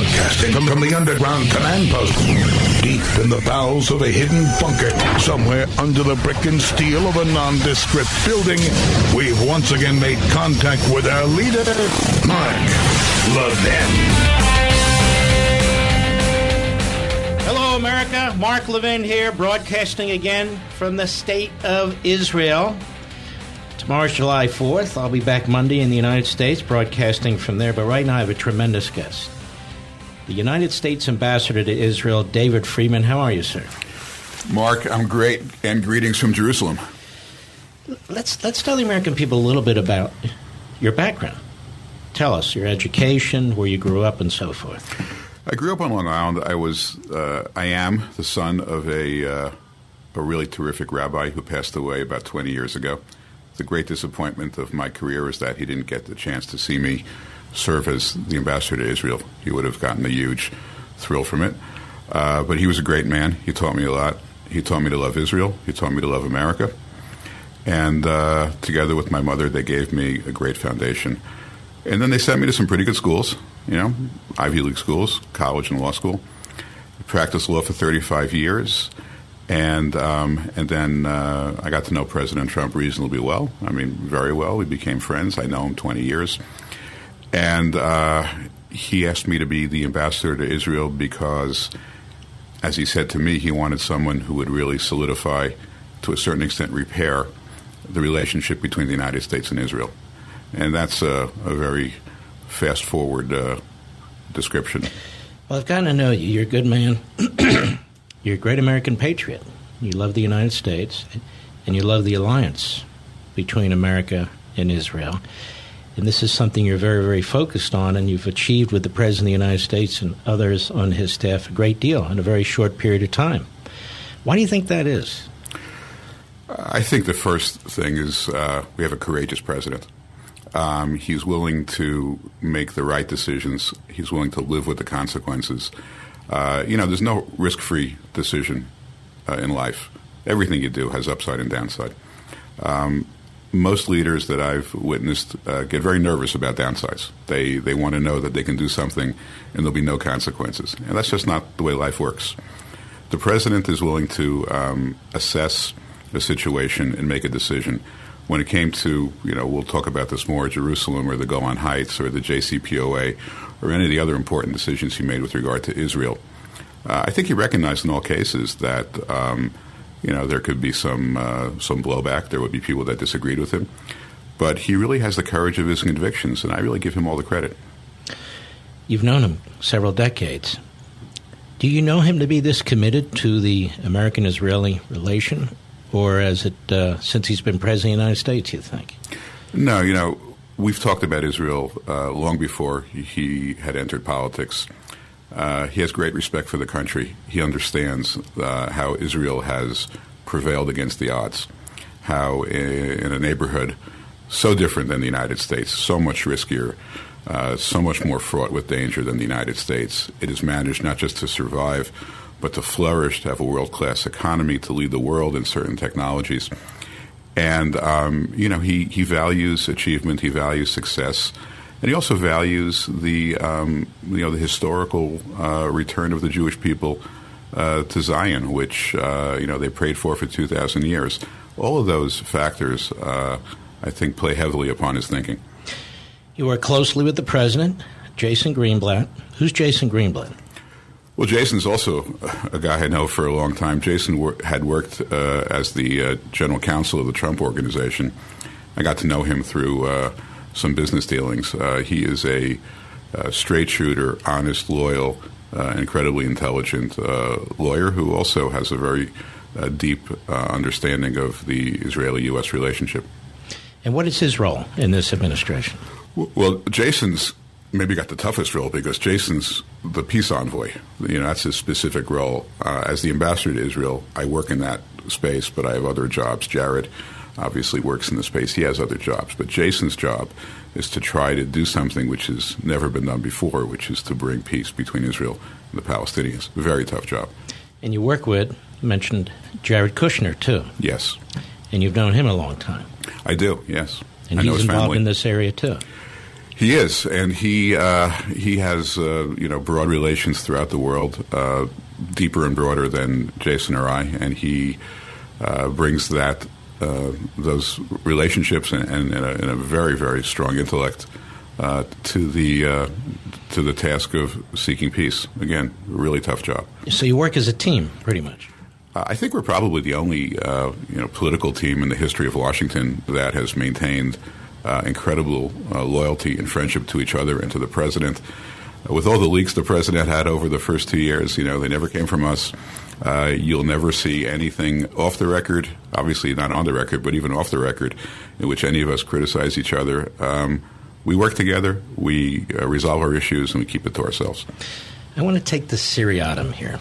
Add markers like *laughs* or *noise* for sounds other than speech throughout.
Broadcasting from the underground command post, deep in the bowels of a hidden bunker, somewhere under the brick and steel of a nondescript building, we've once again made contact with our leader, Mark Levin. Hello, America. Mark Levin here, broadcasting again from the state of Israel. Tomorrow's July 4th. I'll be back Monday in the United States, broadcasting from there. But right now, I have a tremendous guest. The United States Ambassador to Israel, David Friedman. How are you, sir? Mark, I'm great, and greetings from Jerusalem. Let's let's tell the American people a little bit about your background. Tell us your education, where you grew up, and so forth. I grew up on Long Island. I was, uh, I am the son of a uh, a really terrific rabbi who passed away about 20 years ago the great disappointment of my career is that he didn't get the chance to see me serve as the ambassador to Israel. He would have gotten a huge thrill from it. Uh, but he was a great man. He taught me a lot. He taught me to love Israel. He taught me to love America. And uh, together with my mother, they gave me a great foundation. And then they sent me to some pretty good schools, you know, Ivy League schools, college and law school. I practiced law for 35 years and um, and then uh, I got to know President Trump reasonably well. I mean, very well. We became friends. I know him 20 years, and uh, he asked me to be the ambassador to Israel because, as he said to me, he wanted someone who would really solidify, to a certain extent, repair the relationship between the United States and Israel, and that's a, a very fast forward uh, description. Well, I've gotten to know you. You're a good man. *clears throat* You're a great American patriot. You love the United States, and you love the alliance between America and Israel. And this is something you're very, very focused on, and you've achieved with the President of the United States and others on his staff a great deal in a very short period of time. Why do you think that is? I think the first thing is uh, we have a courageous president. Um, he's willing to make the right decisions. He's willing to live with the consequences. Uh, you know, there's no risk-free decision uh, in life. Everything you do has upside and downside. Um, most leaders that I've witnessed uh, get very nervous about downsides. They they want to know that they can do something and there'll be no consequences, and that's just not the way life works. The president is willing to um, assess the situation and make a decision. When it came to, you know, we'll talk about this more, Jerusalem or the Golan Heights or the JCPOA or any of the other important decisions he made with regard to Israel. Uh, I think he recognized in all cases that um, you know there could be some uh, some blowback. There would be people that disagreed with him, but he really has the courage of his convictions, and I really give him all the credit. You've known him several decades. Do you know him to be this committed to the American-Israeli relation, or as it uh, since he's been president of the United States? You think? No, you know we've talked about Israel uh, long before he had entered politics. Uh, he has great respect for the country. He understands uh, how Israel has prevailed against the odds, how in a neighborhood so different than the United States, so much riskier, uh, so much more fraught with danger than the United States, it has managed not just to survive, but to flourish, to have a world class economy, to lead the world in certain technologies. And, um, you know, he, he values achievement, he values success, and he also values the, um, you know, the historical uh, return of the Jewish people uh, to Zion, which, uh, you know, they prayed for for 2,000 years. All of those factors, uh, I think, play heavily upon his thinking. You work closely with the president, Jason Greenblatt. Who's Jason Greenblatt? Well, Jason's also a guy I know for a long time. Jason wor- had worked uh, as the uh, general counsel of the Trump organization. I got to know him through uh, some business dealings. Uh, he is a, a, straight shooter, honest, loyal, uh, incredibly intelligent uh, lawyer who also has a very deep understanding of the Israeli U.S. relationship. And what is his role in this administration? Well, Jason's maybe got the toughest role because Jason's the peace envoy. You know, that's his specific role. Uh, as the ambassador to Israel, I work in that space, but I have other jobs. Jared obviously works in the space. He has other jobs. But Jason's job is to try to do something which has never been done before, which is to bring peace between Israel and the Palestinians. Very tough job. And you work with, mentioned Jared Kushner, too. Yes. And you've known him a long time. I do, yes. And I he's involved family. in this area, too. He is, and he uh, he has uh, you know broad relations throughout the world, uh, deeper and broader than Jason or I, and he uh, brings that uh, those relationships and, and, and, a, and, a, very very strong intellect uh, to the to the task of seeking peace. Again, really tough job. So you work as a team, pretty much. I think we're probably the only you know political team in the history of Washington that has maintained uh, incredible uh, loyalty and friendship to each other and to the president. Uh, with all the leaks the president had over the first two years, you know, they never came from us. Uh, you'll never see anything off the record, obviously not on the record, but even off the record, in which any of us criticize each other. Um, we work together, we uh, resolve our issues, and we keep it to ourselves. I want to take the seriatim here.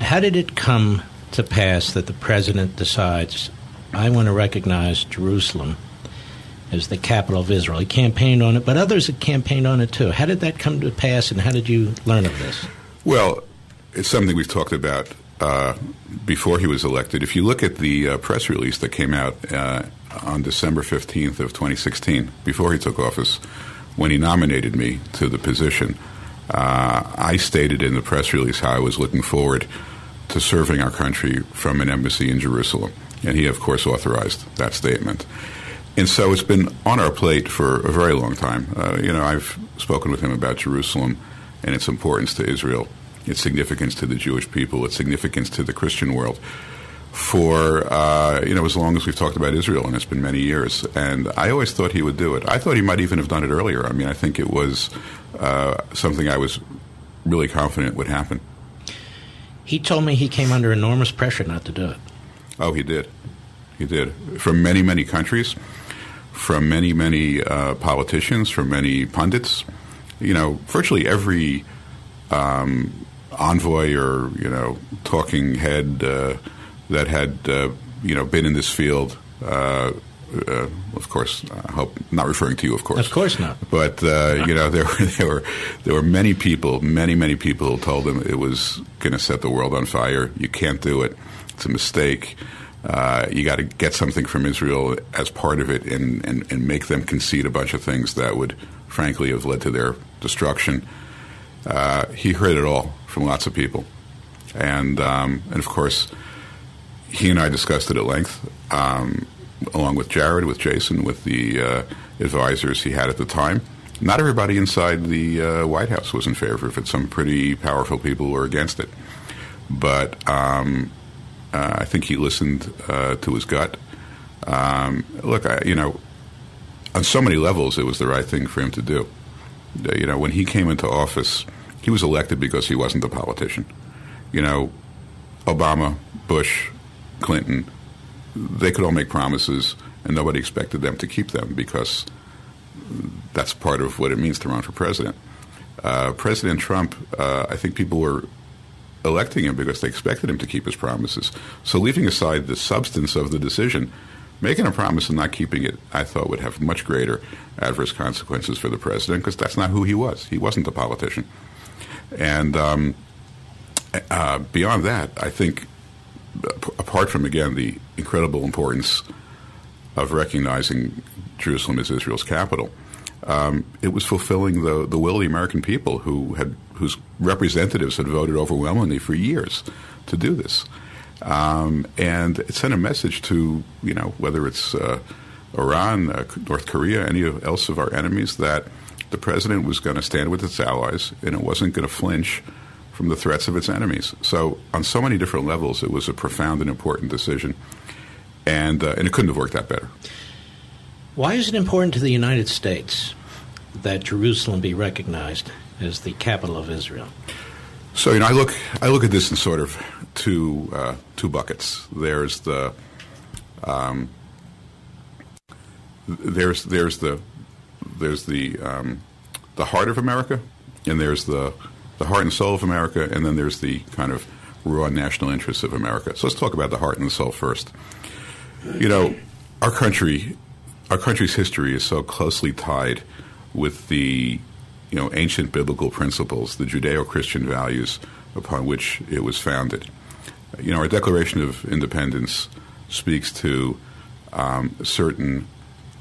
How did it come to pass that the president decides, I want to recognize Jerusalem as the capital of Israel. He campaigned on it, but others had campaigned on it too. How did that come to pass, and how did you learn of this? Well, it's something we've talked about uh, before he was elected. If you look at the uh, press release that came out uh, on December 15th of 2016, before he took office, when he nominated me to the position, uh, I stated in the press release how I was looking forward to serving our country from an embassy in Jerusalem. And he, of course, authorized that statement. And so it's been on our plate for a very long time. Uh, you know, I've spoken with him about Jerusalem and its importance to Israel, its significance to the Jewish people, its significance to the Christian world for, uh, you know, as long as we've talked about Israel, and it's been many years. And I always thought he would do it. I thought he might even have done it earlier. I mean, I think it was uh, something I was really confident would happen. He told me he came under enormous pressure not to do it. Oh, he did. He did. From many, many countries from many, many uh, politicians, from many pundits. You know, virtually every um, envoy or you know talking head uh, that had uh, you know been in this field. Uh, uh, of course, I hope not referring to you, of course. Of course not. But uh, you know, *laughs* there were there were there were many people, many many people who told them it was going to set the world on fire. You can't do it. It's a mistake. Uh, you got to get something from Israel as part of it and, and, and, make them concede a bunch of things that would, frankly, have led to their destruction. Uh, he heard it all from lots of people. And, um, and of course, he and I discussed it at length, um, along with Jared, with Jason, with the uh, advisors he had at the time. Not everybody inside the uh, White House was in favor of it. Some pretty powerful people were against it. But um, uh, I think he listened uh, to his gut. Um, look, I, you know, on so many levels, it was the right thing for him to do. You know, when he came into office, he was elected because he wasn't a politician. You know, Obama, Bush, Clinton, they could all make promises, and nobody expected them to keep them because that's part of what it means to run for president. Uh, president Trump, uh, I think people were electing him because they expected him to keep his promises. So, leaving aside the substance of the decision, making a promise and not keeping it, I thought would have much greater adverse consequences for the president because that's not who he was. He wasn't a politician. And um, uh, beyond that, I think, apart from, again, the incredible importance of recognizing Jerusalem as Israel's capital, um, it was fulfilling the, the will of the American people who had whose representatives had voted overwhelmingly for years to do this. Um, and it sent a message to, you know, whether it's uh, Iran, uh, North Korea, any of else of our enemies, that the president was going to stand with its allies and it wasn't going to flinch from the threats of its enemies. So, on so many different levels, it was a profound and important decision. And, uh, and it couldn't have worked out better. Why is it important to the United States that Jerusalem be recognized as the capital of Israel? So you know, I look I look at this in sort of two uh, two buckets. There's the um, there's there's the there's the um, the heart of America, and there's the the heart and soul of America, and then there's the kind of raw national interests of America. So let's talk about the heart and the soul first. You know, our country, our country's history is so closely tied with the you know ancient biblical principles, the Judeo-Christian values upon which it was founded. You know, our Declaration of Independence speaks to um, certain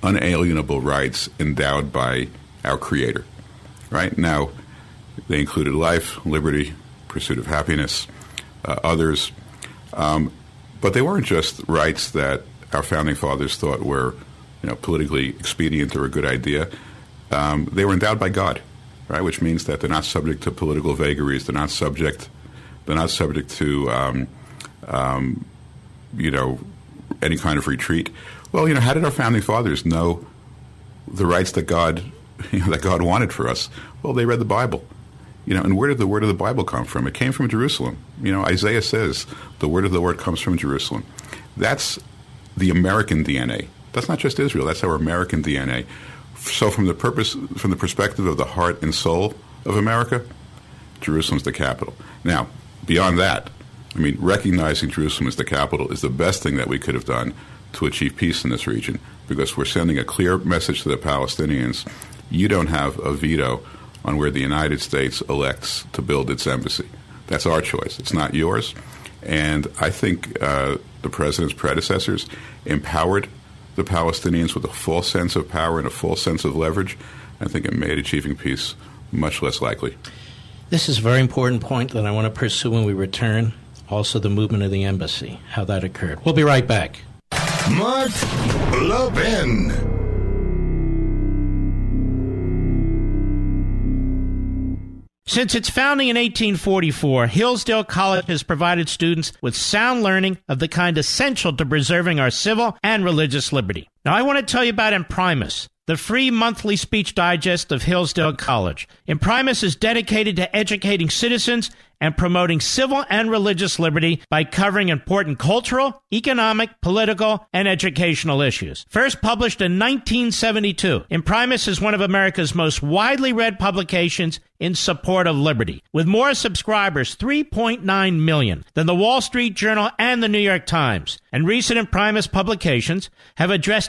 unalienable rights endowed by our Creator. Right now, they included life, liberty, pursuit of happiness, uh, others, um, but they weren't just rights that our founding fathers thought were, you know, politically expedient or a good idea. Um, they were endowed by God, right? Which means that they're not subject to political vagaries. They're not subject. They're not subject to, um, um, you know, any kind of retreat. Well, you know, how did our founding fathers know the rights that God, *laughs* you know, that God wanted for us? Well, they read the Bible. You know, and where did the word of the Bible come from? It came from Jerusalem. You know, Isaiah says the word of the Lord comes from Jerusalem. That's the American DNA. That's not just Israel. That's our American DNA. So, from the purpose, from the perspective of the heart and soul of America, Jerusalem's the capital. Now, beyond that, I mean, recognizing Jerusalem as the capital is the best thing that we could have done to achieve peace in this region because we're sending a clear message to the Palestinians you don't have a veto on where the United States elects to build its embassy. That's our choice. It's not yours. And I think uh, the president's predecessors empowered the Palestinians with a full sense of power and a full sense of leverage. I think it made achieving peace much less likely. This is a very important point that I want to pursue when we return. Also, the movement of the embassy, how that occurred. We'll be right back. Mark Levin. Since its founding in 1844, Hillsdale College has provided students with sound learning of the kind essential to preserving our civil and religious liberty. Now, I want to tell you about Imprimis the free monthly speech digest of Hillsdale College. Imprimis is dedicated to educating citizens and promoting civil and religious liberty by covering important cultural, economic, political, and educational issues. First published in 1972, Imprimis is one of America's most widely read publications in support of liberty, with more subscribers, 3.9 million, than the Wall Street Journal and the New York Times. And recent Imprimis publications have addressed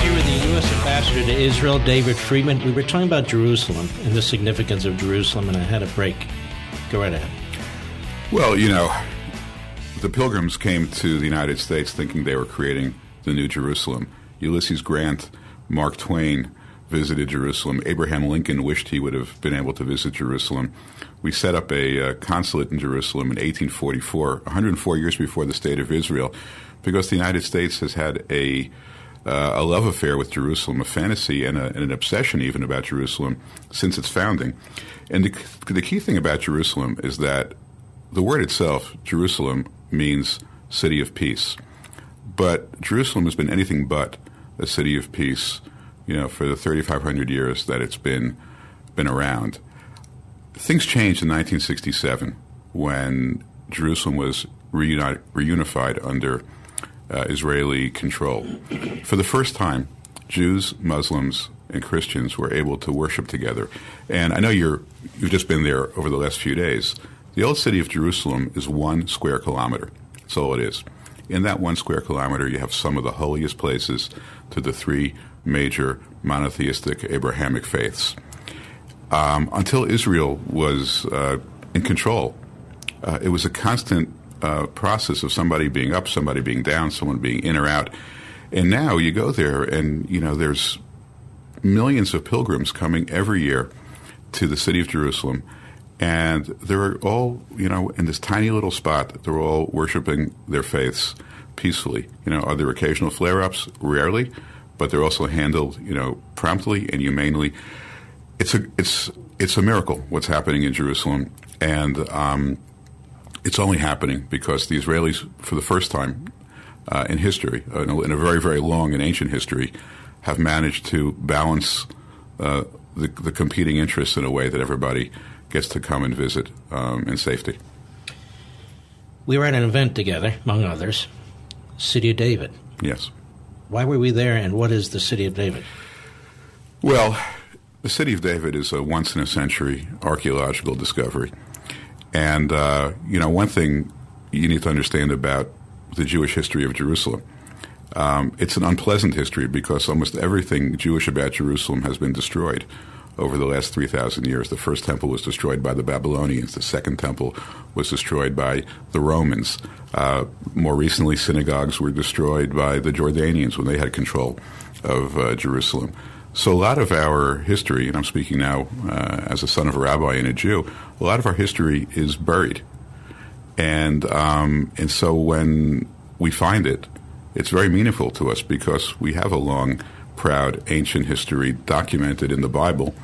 Here with the U.S. Ambassador to Israel, David Friedman. We were talking about Jerusalem and the significance of Jerusalem, and I had a break. Go right ahead. Well, you know, the pilgrims came to the United States thinking they were creating the New Jerusalem. Ulysses Grant, Mark Twain, visited Jerusalem. Abraham Lincoln wished he would have been able to visit Jerusalem. We set up a uh, consulate in Jerusalem in 1844, 104 years before the State of Israel, because the United States has had a uh, a love affair with Jerusalem, a fantasy and, a, and, an obsession even about Jerusalem since its founding. And the, the key thing about Jerusalem is that the word itself, Jerusalem, means city of peace. But Jerusalem has been anything but a city of peace you know, for the 3,500 years that it's been been around. Things changed in 1967 when Jerusalem was reuni- reunified under uh, Israeli control. For the first time, Jews, Muslims, and Christians were able to worship together. And I know you're you've just been there over the last few days. The old city of Jerusalem is one square kilometer. That's all it is. In that one square kilometer, you have some of the holiest places to the three major monotheistic Abrahamic faiths. Um, until Israel was uh, in control, uh, it was a constant uh, process of somebody being up, somebody being down, someone being in or out. And now you go there, and you know there's millions of pilgrims coming every year to the city of Jerusalem, And they're all, you know, in this tiny little spot, they're all worshiping their faiths peacefully. You know, are there occasional flare ups? Rarely, but they're also handled, you know, promptly and humanely. It's a, it's, it's a miracle what's happening in Jerusalem. And um, it's only happening because the Israelis, for the first time uh, in history, uh, in a very, very long and ancient history, have managed to balance uh, the, the, competing interests in a way that everybody gets to come and visit um, in safety. We were at an event together, among others, City of David. Yes. Why were we there, and what is the City of David? Well, the City of David is a once in a century archaeological discovery. And, uh, you know, one thing you need to understand about the Jewish history of Jerusalem. Um, it's an unpleasant history because almost everything Jewish about Jerusalem has been destroyed over the last 3,000 years. The first temple was destroyed by the Babylonians. The second temple was destroyed by the Romans. Uh, more recently, synagogues were destroyed by the Jordanians when they had control of uh, Jerusalem. So a lot of our history, and I'm speaking now uh, as a son of a rabbi and a Jew, a lot of our history is buried, and um, and so when we find it, it's very meaningful to us because we have a long, proud, ancient history documented in the Bible.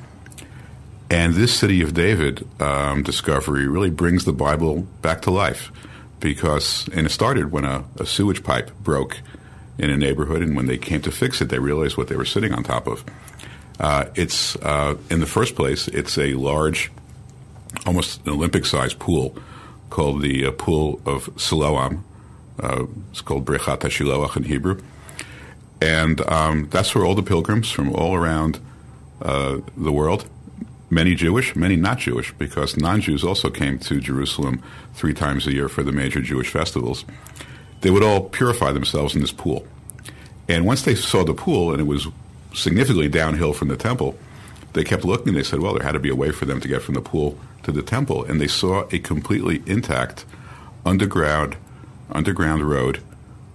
And this city of David um, discovery really brings the Bible back to life because, and it started when a, a sewage pipe broke in a neighborhood, and when they came to fix it, they realized what they were sitting on top of. Uh, it's uh, in the first place, it's a large, almost an Olympic-sized pool called the uh, Pool of Siloam. Uh, it's called Brechat HaShiloach in Hebrew, and um, that's where all the pilgrims from all around uh, the world, many Jewish, many not Jewish, because non-Jews also came to Jerusalem three times a year for the major Jewish festivals they would all purify themselves in this pool. And once they saw the pool and it was significantly downhill from the temple, they kept looking and they said, well, there had to be a way for them to get from the pool to the temple. And they saw a completely intact underground underground road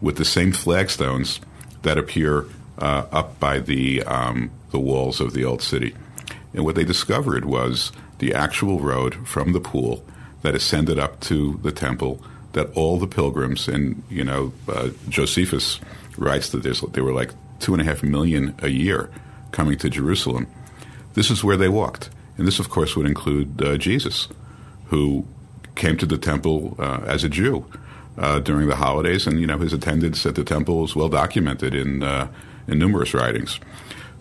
with the same flagstones that appear uh, up by the um, the walls of the old city. And what they discovered was the actual road from the pool that ascended up to the temple that all the pilgrims, and you know, uh, Josephus writes that there's there were like two and a half million a year coming to Jerusalem. This is where they walked, and this, of course, would include uh, Jesus, who came to the temple uh, as a Jew uh, during the holidays, and you know his attendance at the temple is well documented in uh, in numerous writings.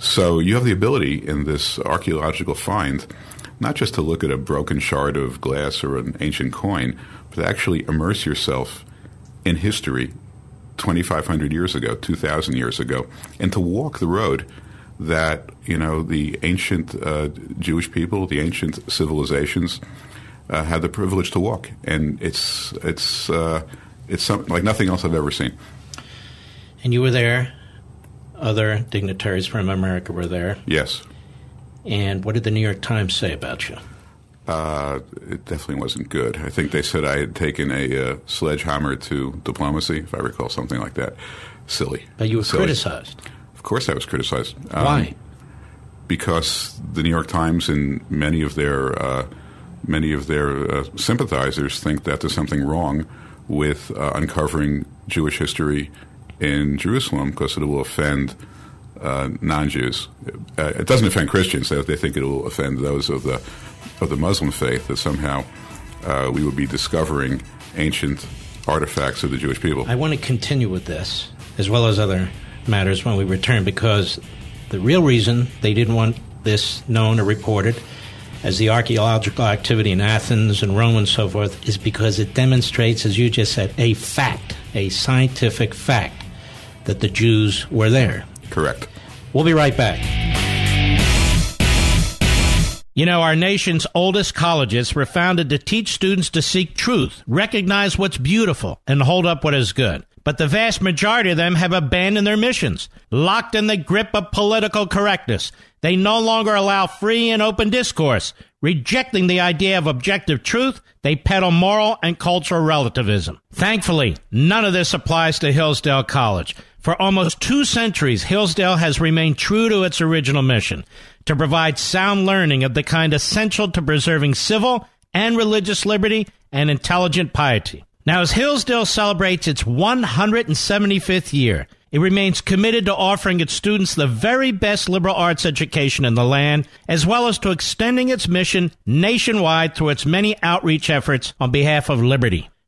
So you have the ability in this archaeological find not just to look at a broken shard of glass or an ancient coin, but actually immerse yourself in history 2,500 years ago, 2,000 years ago, and to walk the road that you know the ancient uh, Jewish people, the ancient civilizations, uh, had the privilege to walk, and it's it's uh, it's something like nothing else I've ever seen. And you were there. Other dignitaries from America were there. Yes. And what did the New York Times say about you? Uh, it definitely wasn't good. I think they said I had taken a uh, sledgehammer to diplomacy, if I recall something like that. Silly. But you were Silly. criticized. Of course, I was criticized. Um, Why? Because the New York Times and many of their uh, many of their uh, sympathizers think that there's something wrong with uh, uncovering Jewish history in Jerusalem because it will offend uh, non-Jews. it doesn't offend Christians; they, they think it will offend those of the of the Muslim faith that somehow uh, we would be discovering ancient artifacts of the Jewish people. I want to continue with this, as well as other matters, when we return, because the real reason they didn't want this known or reported as the archaeological activity in Athens and Rome and so forth is because it demonstrates, as you just said, a fact, a scientific fact, that the Jews were there. Correct. We'll be right back. You know, our nation's oldest colleges were founded to teach students to seek truth, recognize what's beautiful, and hold up what is good. But the vast majority of them have abandoned their missions, locked in the grip of political correctness. They no longer allow free and open discourse. Rejecting the idea of objective truth, they peddle moral and cultural relativism. Thankfully, none of this applies to Hillsdale College. For almost two centuries, Hillsdale has remained true to its original mission to provide sound learning of the kind essential to preserving civil and religious liberty and intelligent piety. Now, as Hillsdale celebrates its 175th year, it remains committed to offering its students the very best liberal arts education in the land, as well as to extending its mission nationwide through its many outreach efforts on behalf of liberty.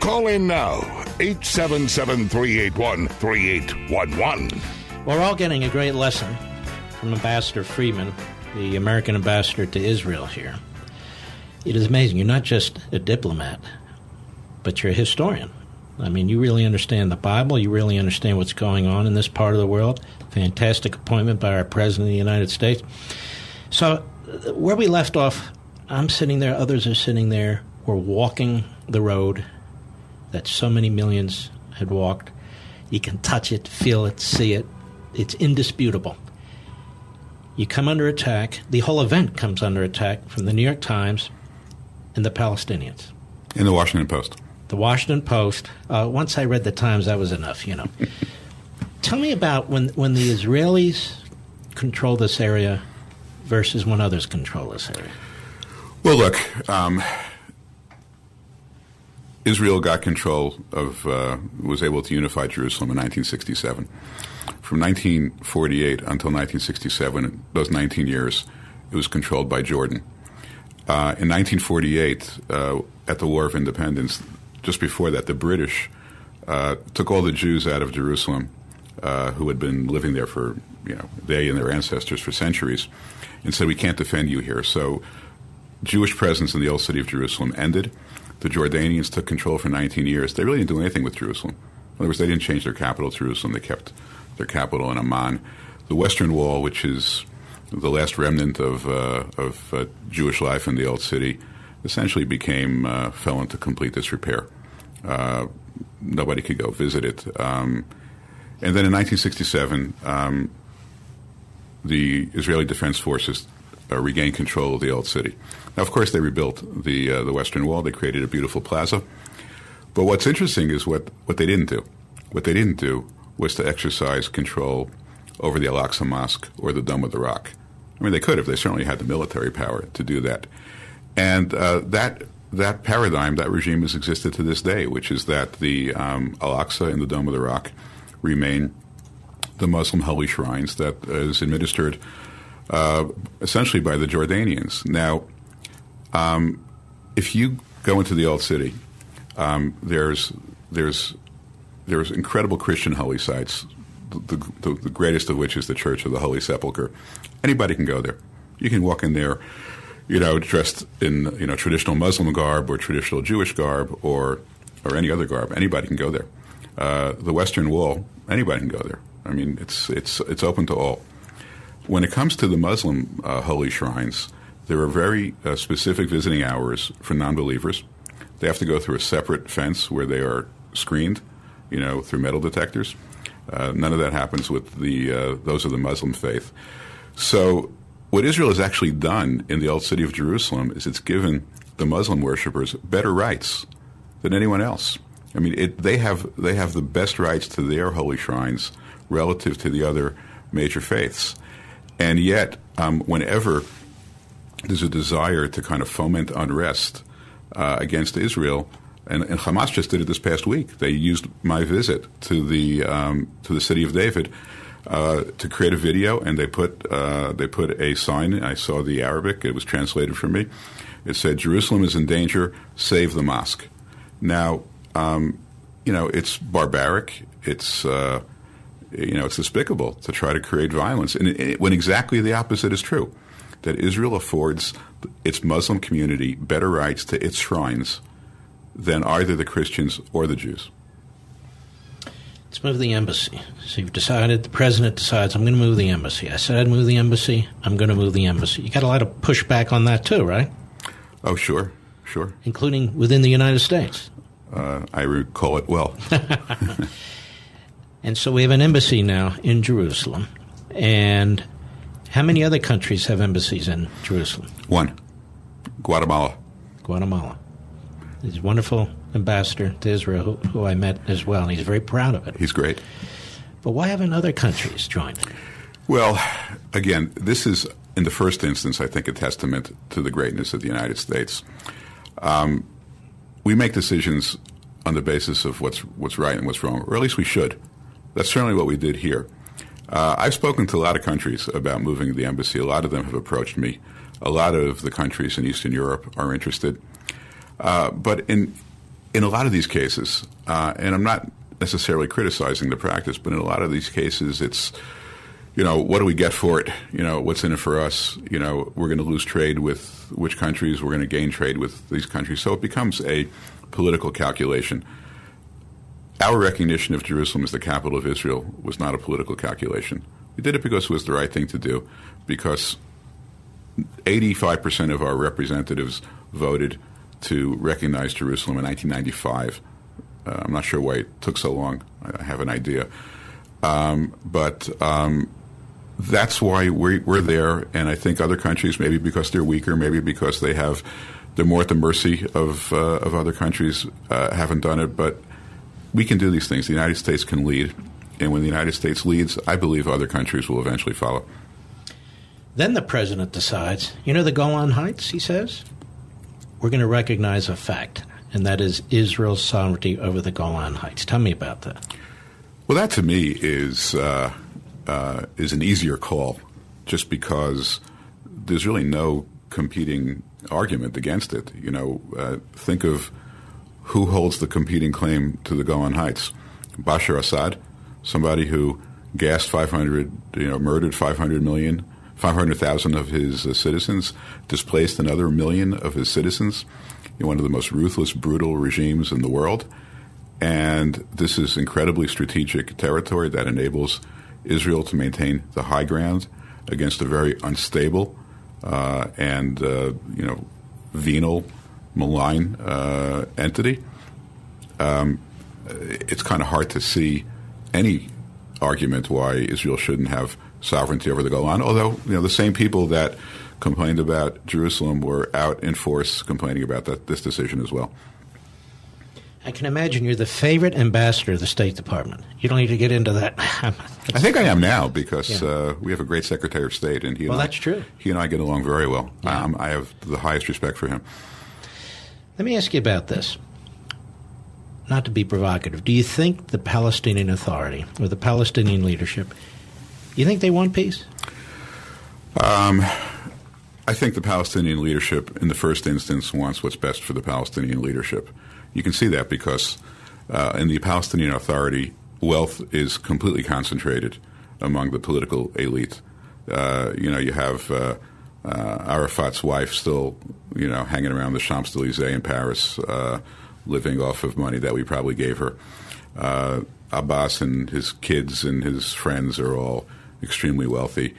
Call in now, 877 381 3811. We're all getting a great lesson from Ambassador Friedman, the American ambassador to Israel here. It is amazing. You're not just a diplomat, but you're a historian. I mean, you really understand the Bible. You really understand what's going on in this part of the world. Fantastic appointment by our President of the United States. So, uh, where we left off, I'm sitting there, others are sitting there. We're walking the road that so many millions had walked. You can touch it, feel it, see it. It's indisputable. You come under attack. The whole event comes under attack from the New York Times and the Palestinians. In the Washington Post. The Washington Post. Uh, once I read the Times, that was enough, you know. *laughs* Tell me about when, when the Israelis control this area versus when others control this area. Well, look, um, Israel got control of, uh, was able to unify Jerusalem in 1967. From 1948 until 1967, those 19 years, it was controlled by Jordan. Uh, in 1948, uh, at the War of Independence, just before that, the British uh, took all the Jews out of Jerusalem uh, who had been living there for, you know, they and their ancestors for centuries, and said, We can't defend you here. So Jewish presence in the old city of Jerusalem ended the Jordanians took control for 19 years. They really didn't do anything with Jerusalem. In other words, they didn't change their capital Jerusalem. They kept their capital in Amman. The Western Wall, which is the last remnant of, uh, of uh, Jewish life in the old city, essentially became uh, fell into complete disrepair. Uh, nobody could go visit it. Um, and then in 1967, um, the Israeli Defense Forces uh, regained control of the old city. Now, of course, they rebuilt the uh, the Western Wall. They created a beautiful plaza. But what's interesting is what, what they didn't do. What they didn't do was to exercise control over the Al Aqsa Mosque or the Dome of the Rock. I mean, they could have. They certainly had the military power to do that. And uh, that that paradigm, that regime has existed to this day, which is that the um, Al Aqsa and the Dome of the Rock remain the Muslim holy shrines that is administered uh, essentially by the Jordanians. Now, um, if you go into the old city, um, there's there's there's incredible Christian holy sites. The, the, the, greatest of which is the Church of the Holy Sepulchre. Anybody can go there. You can walk in there, you know, dressed in you know traditional Muslim garb or traditional Jewish garb or or any other garb. Anybody can go there. Uh, the Western Wall, anybody can go there. I mean, it's it's it's open to all. When it comes to the Muslim uh, holy shrines, there are very uh, specific visiting hours for non-believers. They have to go through a separate fence where they are screened, you know, through metal detectors. Uh, none of that happens with the uh, those of the Muslim faith. So, what Israel has actually done in the old city of Jerusalem is it's given the Muslim worshippers better rights than anyone else. I mean, it, they have they have the best rights to their holy shrines relative to the other major faiths, and yet, um, whenever there's a desire to kind of foment unrest uh, against Israel. And, and, Hamas just did it this past week. They used my visit to the um, to the city of David uh, to create a video, and they put uh, they put a sign. I saw the Arabic; it was translated for me. It said, "Jerusalem is in danger. Save the mosque." Now, um, you know, it's barbaric. It's uh, you know, it's despicable to try to create violence, and it, when exactly the opposite is true that Israel affords its Muslim community better rights to its shrines than either the Christians or the Jews. Let's move the embassy. So you've decided, the president decides, I'm going to move the embassy. I said I'd move the embassy. I'm going to move the embassy. You got a lot of pushback on that too, right? Oh, sure, sure. Including within the United States. Uh, I recall it well. *laughs* *laughs* and so we have an embassy now in Jerusalem. And how many other countries have embassies in Jerusalem? One Guatemala. Guatemala. He's a wonderful ambassador to Israel who, who I met as well, and he's very proud of it. He's great. But why haven't other countries joined? Well, again, this is, in the first instance, I think, a testament to the greatness of the United States. Um, we make decisions on the basis of what's what's right and what's wrong, or at least we should. That's certainly what we did here. Uh, I've spoken to a lot of countries about moving the embassy. A lot of them have approached me. A lot of the countries in Eastern Europe are interested. Uh, but in in a lot of these cases, uh, and I'm not necessarily criticizing the practice, but in a lot of these cases, it's you know what do we get for it? You know what's in it for us? You know we're going to lose trade with which countries? We're going to gain trade with these countries. So it becomes a political calculation. Our recognition of Jerusalem as the capital of Israel was not a political calculation. We did it because it was the right thing to do, because 85% of our representatives voted to recognize Jerusalem in 1995. Uh, I'm not sure why it took so long. I have an idea. Um, but um, that's why we're, we're, there, and I think other countries, maybe because they're weaker, maybe because they have they're more at the mercy of uh, of other countries, uh, haven't done it. But we can do these things. The United States can lead, and when the United States leads, I believe other countries will eventually follow. Then the president decides, you know, the Golan Heights, he says, we're going to recognize a fact, and that is Israel's sovereignty over the Golan Heights. Tell me about that. Well, that to me is uh, uh, is an easier call, just because there's really no competing argument against it. You know, uh, think of who holds the competing claim to the Golan Heights: Bashar Assad, somebody who gassed 500, you know, murdered 500 million 500,000 of his uh, citizens, displaced another million of his citizens in one of the most ruthless, brutal regimes in the world. And this is incredibly strategic territory that enables Israel to maintain the high ground against a very unstable uh, and, uh, you know, venal, malign uh, entity. Um, it's kind of hard to see any argument why Israel shouldn't have sovereignty over the Golan. Although you know the same people that complained about Jerusalem were out in force complaining about that, this decision as well. I can imagine you're the favorite ambassador of the State Department. You don't need to get into that. *laughs* I think I am now because yeah. uh, we have a great Secretary of State, and he well, and that's I, true. He and I get along very well. Yeah. Um, I have the highest respect for him. Let me ask you about this. Not to be provocative, do you think the Palestinian Authority or the Palestinian leadership you think they want peace? Um, I think the Palestinian leadership, in the first instance, wants what's best for the Palestinian leadership. You can see that because uh, in the Palestinian Authority, wealth is completely concentrated among the political elite. Uh, you know, you have uh, uh Arafat's wife still, you know, hanging around the Champs Elysees in Paris, uh, living off of money that we probably gave her. Uh, Abbas and his kids and his friends are all extremely wealthy.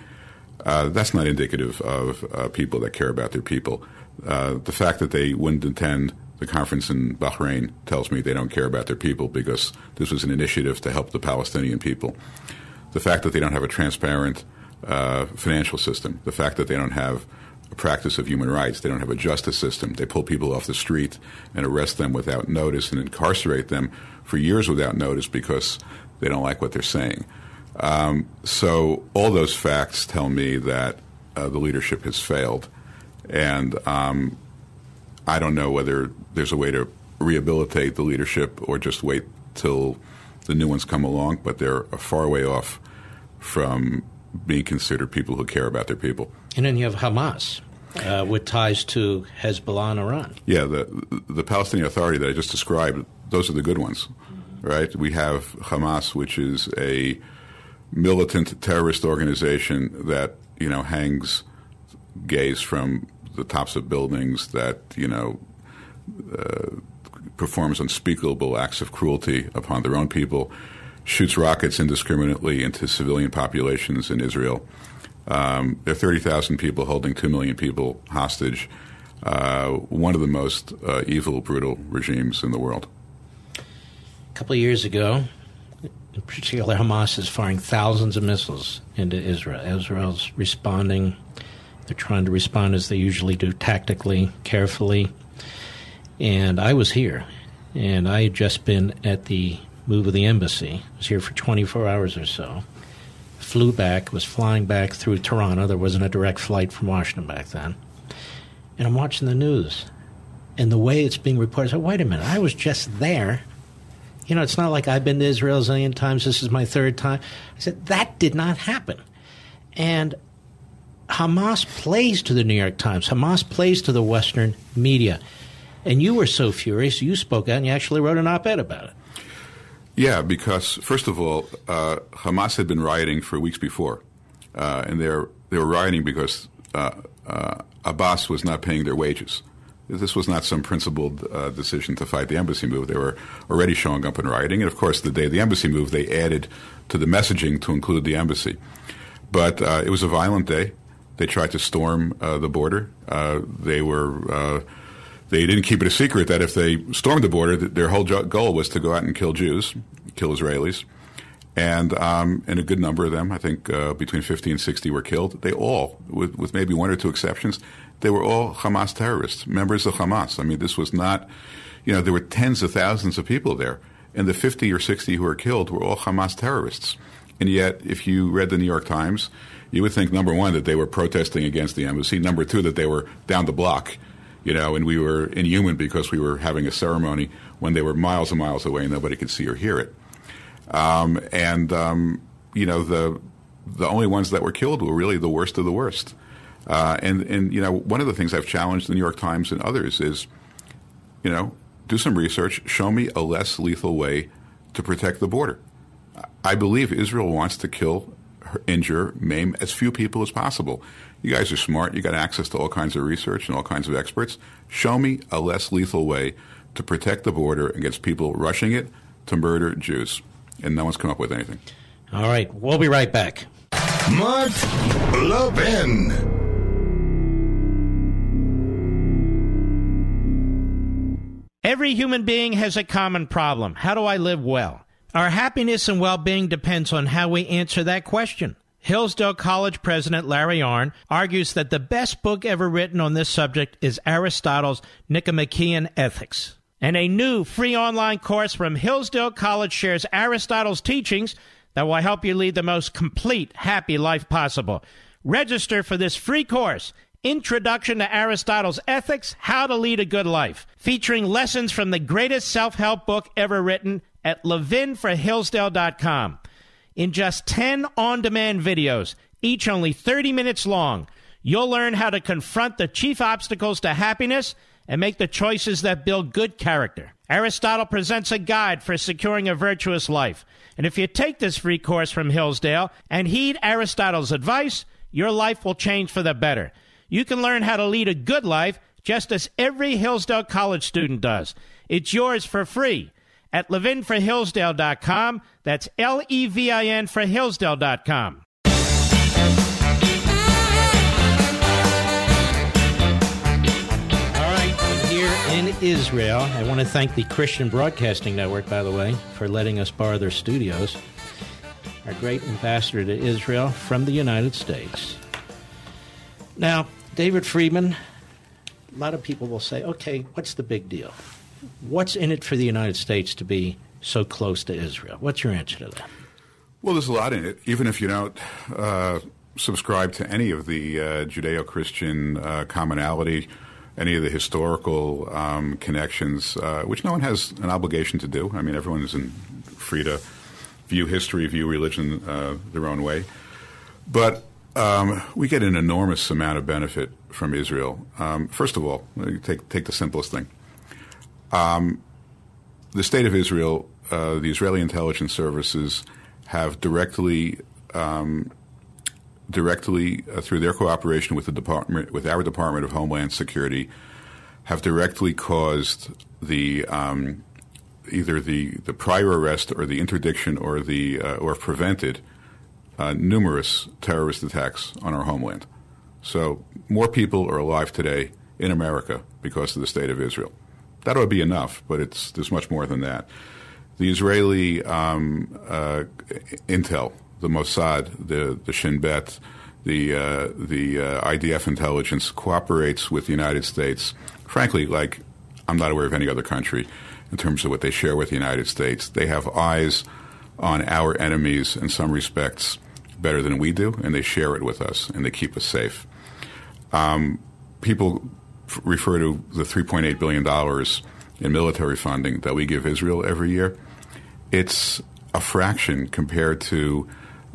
Uh, that's not indicative of uh, people that care about their people. Uh, the fact that they wouldn't attend the conference in Bahrain tells me they don't care about their people because this was an initiative to help the Palestinian people. The fact that they don't have a transparent uh, financial system, the fact that they don't have a practice of human rights, they don't have a justice system, they pull people off the street and arrest them without notice and incarcerate them for years without notice because they don't like what they're saying. Um, so all those facts tell me that uh, the leadership has failed, and um, I don't know whether there's a way to rehabilitate the leadership or just wait till the new ones come along. But they're a far way off from being considered people who care about their people. And then you have Hamas. Uh, with ties to Hezbollah and Iran. Yeah, the the Palestinian Authority that I just described, those are the good ones, right? We have Hamas, which is a militant terrorist organization that you know hangs gays from the tops of buildings that you know uh, performs unspeakable acts of cruelty upon their own people, shoots rockets indiscriminately into civilian populations in Israel. Um, there are 30,000 people holding 2 million people hostage. Uh, one of the most uh, evil, brutal regimes in the world. A couple of years ago, in particular, Hamas is firing thousands of missiles into Israel. Israel's responding. They're trying to respond as they usually do, tactically, carefully. And I was here, and I had just been at the move of the embassy. Was here for 24 hours or so. Flew back, was flying back through Toronto. There wasn't a direct flight from Washington back then. And I'm watching the news, and the way it's being reported, I said, wait a minute, I was just there. You know, it's not like I've been to Israel a zillion times. This is my third time. I said, that did not happen. And Hamas plays to the New York Times. Hamas plays to the Western media. And you were so furious, you spoke out and you actually wrote an op ed about it. Yeah, because first of all, uh, Hamas had been rioting for weeks before, uh, and they're they were rioting because uh, uh Abbas was not paying their wages. This was not some principled uh, decision to fight the embassy move. They were already showing up and rioting, and of course, the day the embassy move, they added to the messaging to include the embassy. But it was a violent day. They tried to storm the border. they were they didn't keep it a secret that if they stormed the border, their whole goal was to go out and kill Jews, kill Israelis. And, um, and a good number of them, I think uh, between 50 and 60 were killed. They all, with, with maybe one or two exceptions, they were all Hamas terrorists, members of Hamas. I mean, this was not, you know, there were tens of thousands of people there. And the 50 or 60 who were killed were all Hamas terrorists. And yet, if you read the New York Times, you would think, number one, that they were protesting against the embassy, number two, that they were down the block you know, and we were inhuman because we were having a ceremony when they were miles and miles away and nobody could see or hear it. Um, and um, you know, the the only ones that were killed were really the worst of the worst. Uh, and and you know, one of the things I've challenged the New York Times and others is, you know, do some research, show me a less lethal way to protect the border. I believe Israel wants to kill, injure, maim as few people as possible. You guys are smart. You got access to all kinds of research and all kinds of experts. Show me a less lethal way to protect the border against people rushing it to murder Jews. And no one's come up with anything. All right. We'll be right back. Mark Levin. Every human being has a common problem. How do I live well? Our happiness and well being depends on how we answer that question. Hillsdale College president Larry Arnn argues that the best book ever written on this subject is Aristotle's Nicomachean Ethics. And a new free online course from Hillsdale College shares Aristotle's teachings that will help you lead the most complete, happy life possible. Register for this free course, Introduction to Aristotle's Ethics How to Lead a Good Life, featuring lessons from the greatest self help book ever written at levinforhillsdale.com in just 10 on demand videos, each only 30 minutes long. You'll learn how to confront the chief obstacles to happiness and make the choices that build good character. Aristotle presents a guide for securing a virtuous life. And if you take this free course from Hillsdale and heed Aristotle's advice, your life will change for the better. You can learn how to lead a good life just as every Hillsdale College student does. It's yours for free at levinforhillsdale.com. That's L E V I N for Hillsdale.com. All right, here in Israel, I want to thank the Christian Broadcasting Network, by the way, for letting us borrow their studios. Our great ambassador to Israel from the United States. Now, David Friedman, a lot of people will say, okay, what's the big deal? What's in it for the United States to be so close to Israel? What's your answer to that? Well, there's a lot in it. Even if you don't uh, subscribe to any of the uh, Judeo Christian uh, commonality, any of the historical um, connections, uh, which no one has an obligation to do. I mean, everyone is in, free to view history, view religion uh, their own way. But um, we get an enormous amount of benefit from Israel. Um, first of all, take, take the simplest thing um, the state of Israel, uh, the Israeli intelligence services have directly, um, directly uh, through their cooperation with the department, with our Department of Homeland Security, have directly caused the um, either the, the prior arrest or the interdiction or the uh, or prevented uh, numerous terrorist attacks on our homeland. So more people are alive today in America because of the state of Israel. That would be enough, but it's there's much more than that. The Israeli um, uh, intel, the Mossad, the the Shin Bet, the uh, the uh, IDF intelligence cooperates with the United States. Frankly, like I'm not aware of any other country in terms of what they share with the United States. They have eyes on our enemies in some respects better than we do, and they share it with us and they keep us safe. Um, people refer to the $3.8 billion in military funding that we give Israel every year. It's a fraction compared to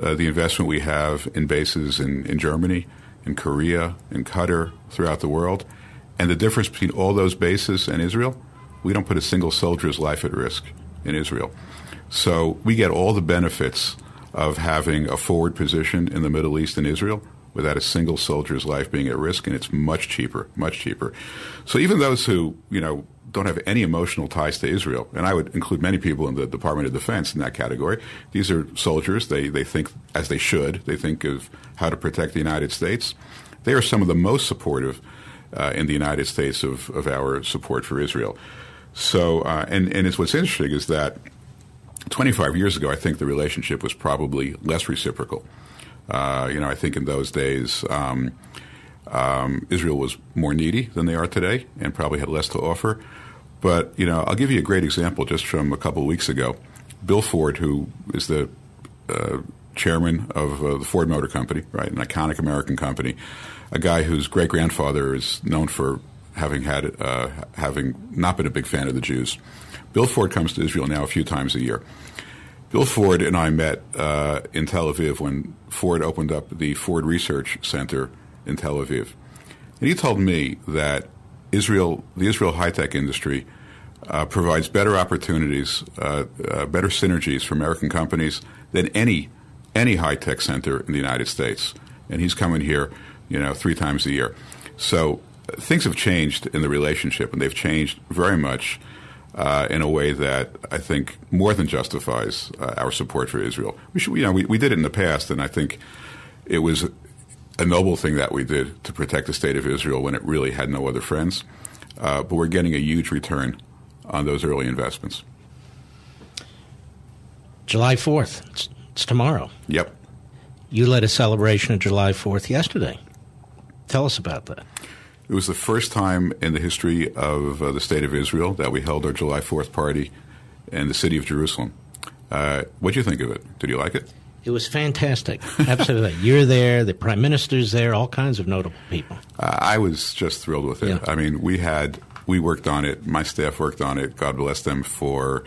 uh, the investment we have in bases in, in Germany, in Korea, in Qatar, throughout the world. And the difference between all those bases and Israel, we don't put a single soldier's life at risk in Israel. So we get all the benefits of having a forward position in the Middle East and Israel without a single soldier's life being at risk, and it's much cheaper, much cheaper. So even those who, you know, don't have any emotional ties to Israel, and I would include many people in the Department of Defense in that category. These are soldiers. They, they think, as they should, they think of how to protect the United States. They are some of the most supportive uh, in the United States of, of our support for Israel. So, uh, and, and it's what's interesting is that 25 years ago, I think the relationship was probably less reciprocal. Uh, you know, I think in those days, um, um, Israel was more needy than they are today and probably had less to offer. But, you know, I'll give you a great example just from a couple of weeks ago. Bill Ford, who is the uh, chairman of uh, the Ford Motor Company, right, an iconic American company, a guy whose great grandfather is known for having had uh, having not been a big fan of the Jews. Bill Ford comes to Israel now a few times a year. Bill Ford and I met uh, in Tel Aviv when Ford opened up the Ford Research Center in Tel Aviv, and he told me that Israel, the Israel high tech industry, uh, provides better opportunities, uh, uh better synergies for American companies than any any high tech center in the United States. And he's coming here, you know, three times a year. So things have changed in the relationship, and they've changed very much uh, in a way that I think more than justifies uh, our support for Israel. We should, you know, we, we did it in the past, and I think it was a noble thing that we did to protect the state of Israel when it really had no other friends. Uh, but we're getting a huge return on those early investments. July 4th, it's, it's tomorrow. Yep. You led a celebration of July 4th yesterday. Tell us about that. It was the first time in the history of uh, the State of Israel that we held our July 4th party in the city of Jerusalem. Uh, what do you think of it? Did you like it? It was fantastic. Absolutely. *laughs* You're there, the prime minister's there, all kinds of notable people. Uh, I was just thrilled with it. Yeah. I mean, we had we worked on it. My staff worked on it. God bless them for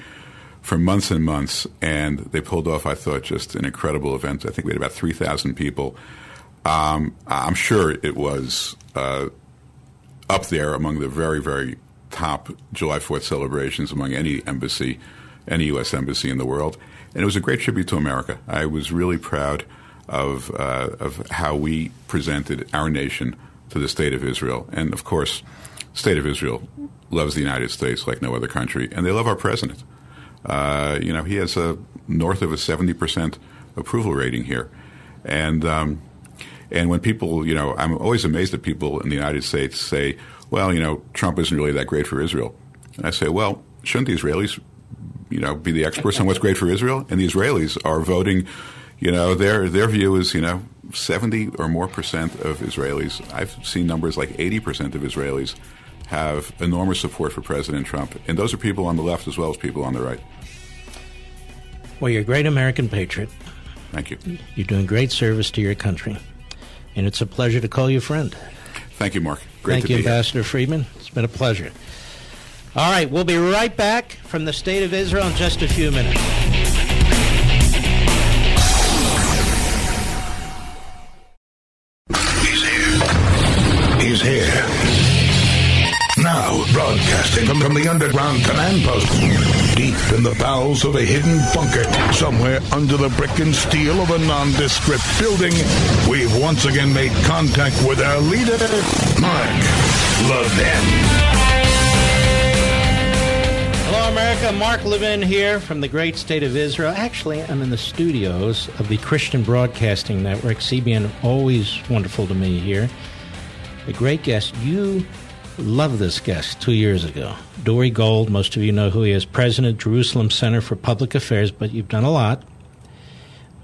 for months and months, and they pulled off. I thought just an incredible event. I think we had about three thousand people. Um, I'm sure it was uh, up there among the very, very top July 4th celebrations among any embassy, any U.S. embassy in the world. And it was a great tribute to America. I was really proud of, uh, of how we presented our nation to the state of Israel. And of course, state of Israel loves the United States like no other country, and they love our president. Uh, you know, he has a north of a 70% approval rating here. And um, and when people, you know, I'm always amazed that people in the United States say, well, you know, Trump isn't really that great for Israel. And I say, well, shouldn't the Israelis, you know, be the experts on what's great for Israel? And the Israelis are voting, you know, their their view is, you know, 70 or more percent of Israelis, I've seen numbers like 80 percent of Israelis have enormous support for President Trump. And those are people on the left as well as people on the right. Well, you're a great American patriot. Thank you. You're doing great service to your country and it's a pleasure to call you friend. Thank you, Mark. Great Thank you, Ambassador here. Friedman. It's been a pleasure. All right, we'll be right back from the State of Israel in just a few minutes. He's here. He's here now, broadcasting from, from the underground command post, deep in the bowels of a hidden bunker, somewhere under the brick and steel of a nondescript building, we've once again made contact with our leader, Mark Levin. Hello, America. Mark Levin here from the great state of Israel. Actually, I'm in the studios of the Christian Broadcasting Network. CBN, always wonderful to me here. A great guest. You love this guest two years ago. Dore Gold, most of you know who he is, president, Jerusalem Center for Public Affairs, but you've done a lot.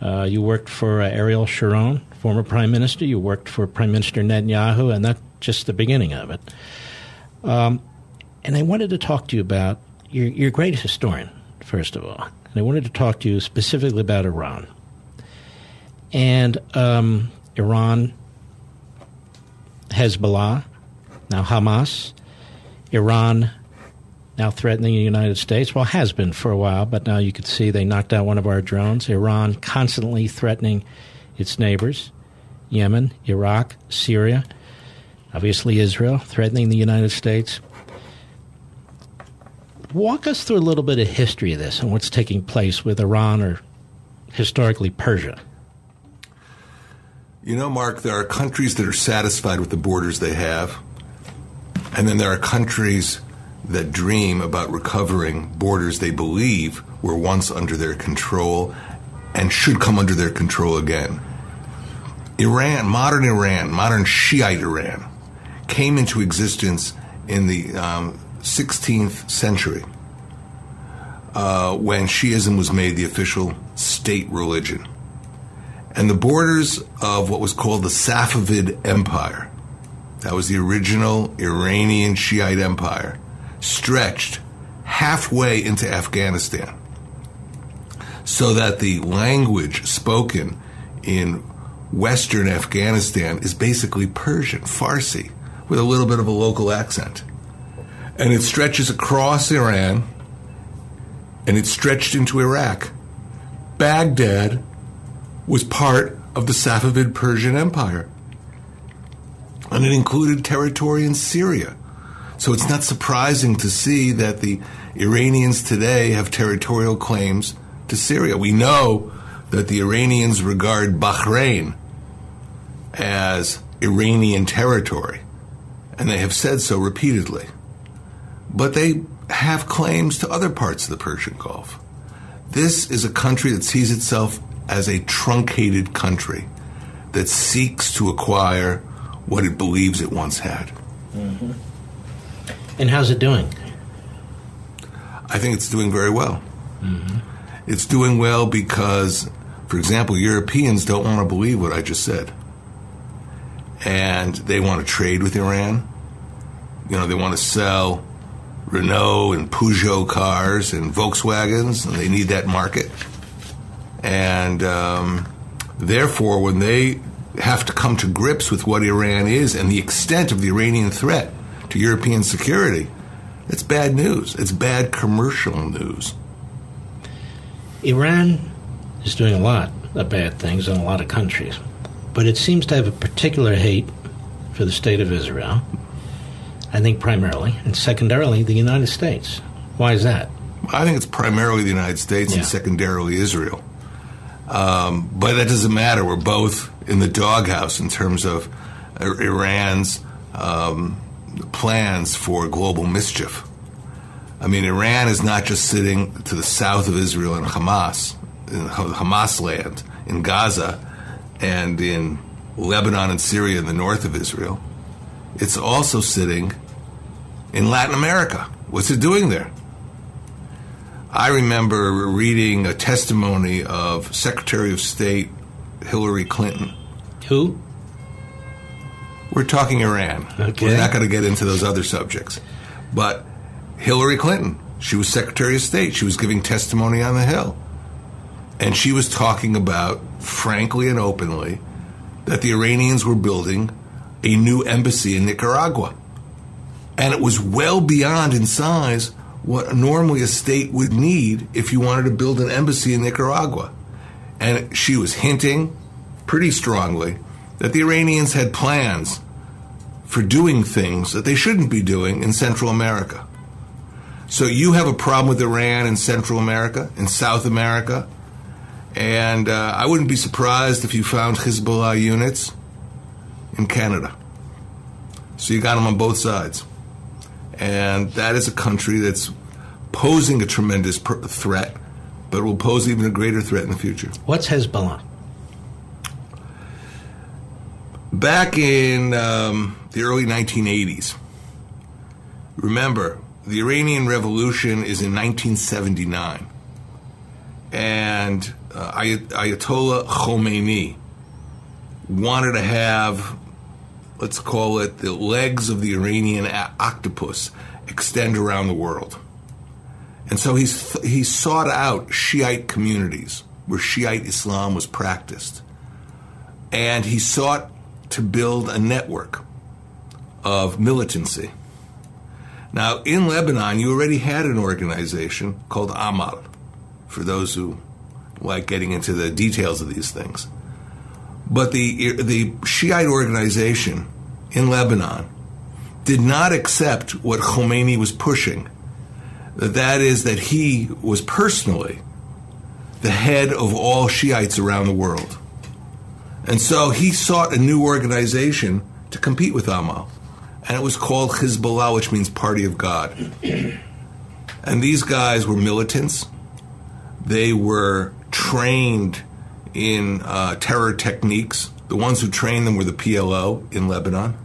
Uh, you worked for uh, Ariel Sharon, former prime minister. You worked for Prime Minister Netanyahu, and that's just the beginning of it. Um, and I wanted to talk to you about you're, you're a great historian, first of all, and I wanted to talk to you specifically about Iran. And um, Iran, Hezbollah, now Hamas, Iran now threatening the United States. Well, has been for a while, but now you can see they knocked out one of our drones. Iran constantly threatening its neighbors Yemen, Iraq, Syria, obviously Israel, threatening the United States. Walk us through a little bit of history of this and what's taking place with Iran or historically Persia. You know, Mark, there are countries that are satisfied with the borders they have, and then there are countries that dream about recovering borders they believe were once under their control and should come under their control again. Iran, modern Iran, modern Shiite Iran, came into existence in the um, 16th century uh, when Shiism was made the official state religion. And the borders of what was called the Safavid Empire, that was the original Iranian Shiite empire, stretched halfway into Afghanistan. So that the language spoken in Western Afghanistan is basically Persian, Farsi, with a little bit of a local accent. And it stretches across Iran and it stretched into Iraq. Baghdad was part of the Safavid Persian Empire. And it included territory in Syria. So it's not surprising to see that the Iranians today have territorial claims to Syria. We know that the Iranians regard Bahrain as Iranian territory, and they have said so repeatedly. But they have claims to other parts of the Persian Gulf. This is a country that sees itself as a truncated country that seeks to acquire what it believes it once had. Mm-hmm. And how's it doing? I think it's doing very well. Mm-hmm. It's doing well because, for example, Europeans don't want to believe what I just said. And they want to trade with Iran. You know, they want to sell Renault and Peugeot cars and Volkswagens, and they need that market. And um, therefore, when they have to come to grips with what Iran is and the extent of the Iranian threat to European security, it's bad news. It's bad commercial news. Iran is doing a lot of bad things in a lot of countries, but it seems to have a particular hate for the state of Israel I think primarily, and secondarily the United States. Why is that? I think it's primarily the United States yeah. and secondarily Israel. Um, but that doesn't matter. We're both in the doghouse in terms of Iran's um, plans for global mischief. I mean, Iran is not just sitting to the south of Israel in Hamas, in Hamas land, in Gaza, and in Lebanon and Syria in the north of Israel. It's also sitting in Latin America. What's it doing there? I remember reading a testimony of Secretary of State Hillary Clinton. Who? We're talking Iran. Okay. We're not going to get into those other subjects. But Hillary Clinton, she was Secretary of State. She was giving testimony on the Hill. And she was talking about, frankly and openly, that the Iranians were building a new embassy in Nicaragua and it was well beyond in size what normally a state would need if you wanted to build an embassy in Nicaragua. And she was hinting pretty strongly that the Iranians had plans for doing things that they shouldn't be doing in Central America. So you have a problem with Iran in Central America, in South America, and uh, I wouldn't be surprised if you found Hezbollah units in Canada. So you got them on both sides. And that is a country that's posing a tremendous pr- threat, but will pose even a greater threat in the future. What's Hezbollah? Back in um, the early 1980s, remember, the Iranian Revolution is in 1979. And uh, Ayatollah Khomeini wanted to have, let's call it, the legs of the Iranian octopus extend around the world. And so he's, he sought out Shiite communities where Shiite Islam was practiced. And he sought to build a network of militancy. Now, in Lebanon, you already had an organization called Amal, for those who like getting into the details of these things. But the, the Shiite organization in Lebanon did not accept what Khomeini was pushing. That is, that he was personally the head of all Shiites around the world. And so he sought a new organization to compete with Amal. And it was called Hezbollah, which means Party of God. *clears throat* and these guys were militants. They were trained in uh, terror techniques. The ones who trained them were the PLO in Lebanon.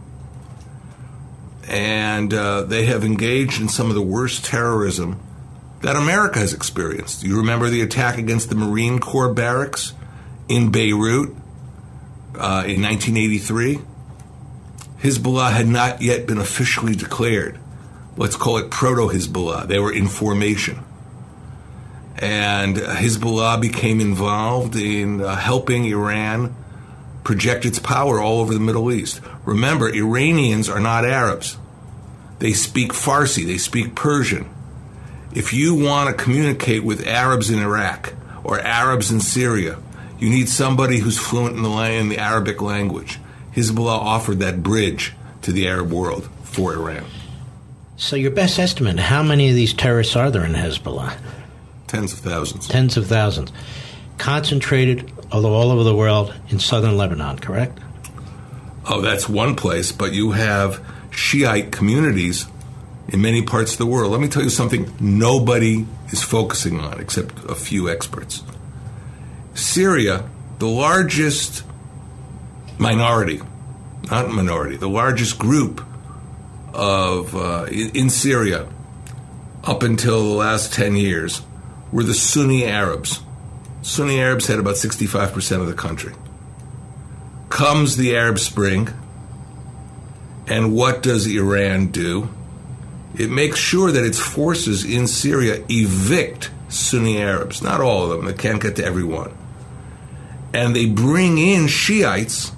And uh, they have engaged in some of the worst terrorism that America has experienced. You remember the attack against the Marine Corps barracks in Beirut uh, in 1983. Hezbollah had not yet been officially declared. Let's call it proto Hezbollah. They were in formation. And Hezbollah became involved in uh, helping Iran project its power all over the Middle East. Remember, Iranians are not Arabs. They speak Farsi, they speak Persian. If you want to communicate with Arabs in Iraq or Arabs in Syria you need somebody who's fluent in the, in the Arabic language. Hezbollah offered that bridge to the Arab world for Iran. So, your best estimate, how many of these terrorists are there in Hezbollah? Tens of thousands. Tens of thousands. Concentrated although all over the world in southern Lebanon, correct? Oh, that's one place, but you have Shiite communities in many parts of the world. Let me tell you something nobody is focusing on except a few experts. Syria, the largest minority, not minority, the largest group of uh, in Syria up until the last 10 years were the Sunni Arabs. Sunni Arabs had about 65% of the country. Comes the Arab Spring, and what does Iran do? It makes sure that its forces in Syria evict Sunni Arabs. Not all of them, it can't get to everyone and they bring in Shiites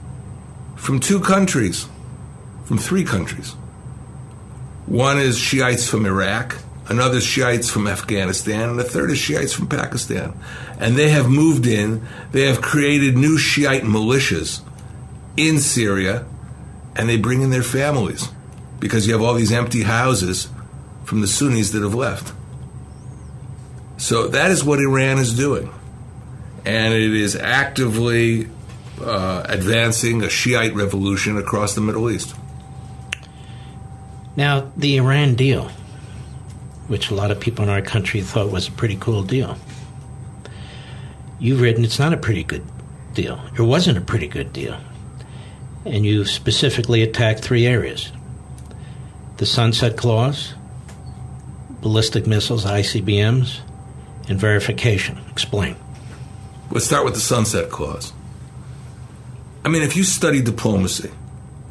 from two countries, from three countries. One is Shiites from Iraq, another is Shiites from Afghanistan, and the third is Shiites from Pakistan. And they have moved in, they have created new Shiite militias in Syria, and they bring in their families because you have all these empty houses from the Sunnis that have left. So that is what Iran is doing and it is actively uh, advancing a Shiite revolution across the Middle East. Now, the Iran deal, which a lot of people in our country thought was a pretty cool deal, you've written it's not a pretty good deal. It wasn't a pretty good deal. And you specifically attack three areas the Sunset Clause, ballistic missiles, ICBMs, and verification. Explain. Let's start with the sunset clause. I mean, if you study diplomacy,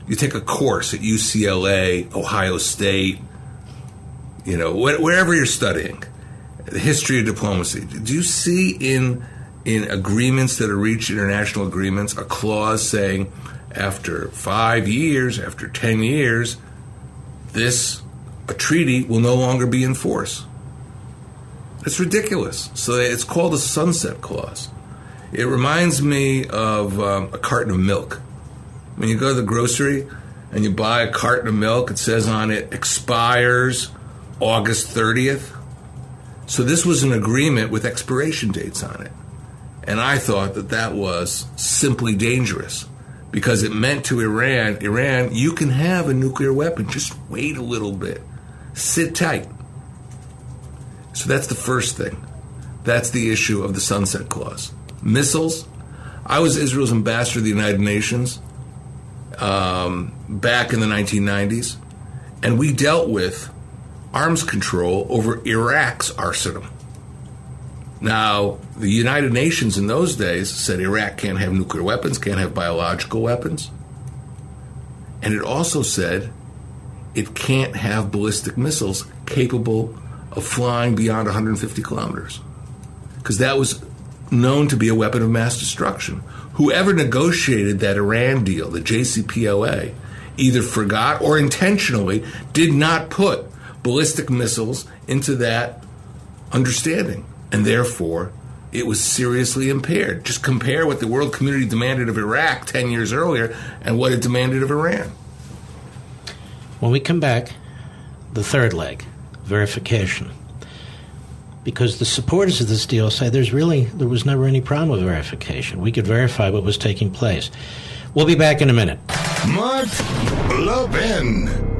you take a course at UCLA, Ohio State, you know, wherever you're studying, the history of diplomacy. Do you see in in agreements that are reached, international agreements, a clause saying after five years, after ten years, this a treaty will no longer be in force? It's ridiculous. So it's called a sunset clause. It reminds me of um, a carton of milk. When you go to the grocery and you buy a carton of milk, it says on it expires August 30th. So this was an agreement with expiration dates on it. And I thought that that was simply dangerous because it meant to Iran, Iran, you can have a nuclear weapon, just wait a little bit. Sit tight. So that's the first thing. That's the issue of the Sunset Clause. Missiles. I was Israel's ambassador to the United Nations um, back in the 1990s, and we dealt with arms control over Iraq's arsenal. Now, the United Nations in those days said Iraq can't have nuclear weapons, can't have biological weapons. And it also said it can't have ballistic missiles capable of flying beyond 150 kilometers. Because that was known to be a weapon of mass destruction. Whoever negotiated that Iran deal, the JCPOA, either forgot or intentionally did not put ballistic missiles into that understanding and therefore it was seriously impaired. Just compare what the world community demanded of Iraq 10 years earlier and what it demanded of Iran. When we come back, the third leg, verification. Because the supporters of this deal say there's really there was never any problem with verification. We could verify what was taking place. We'll be back in a minute. Mark Levin.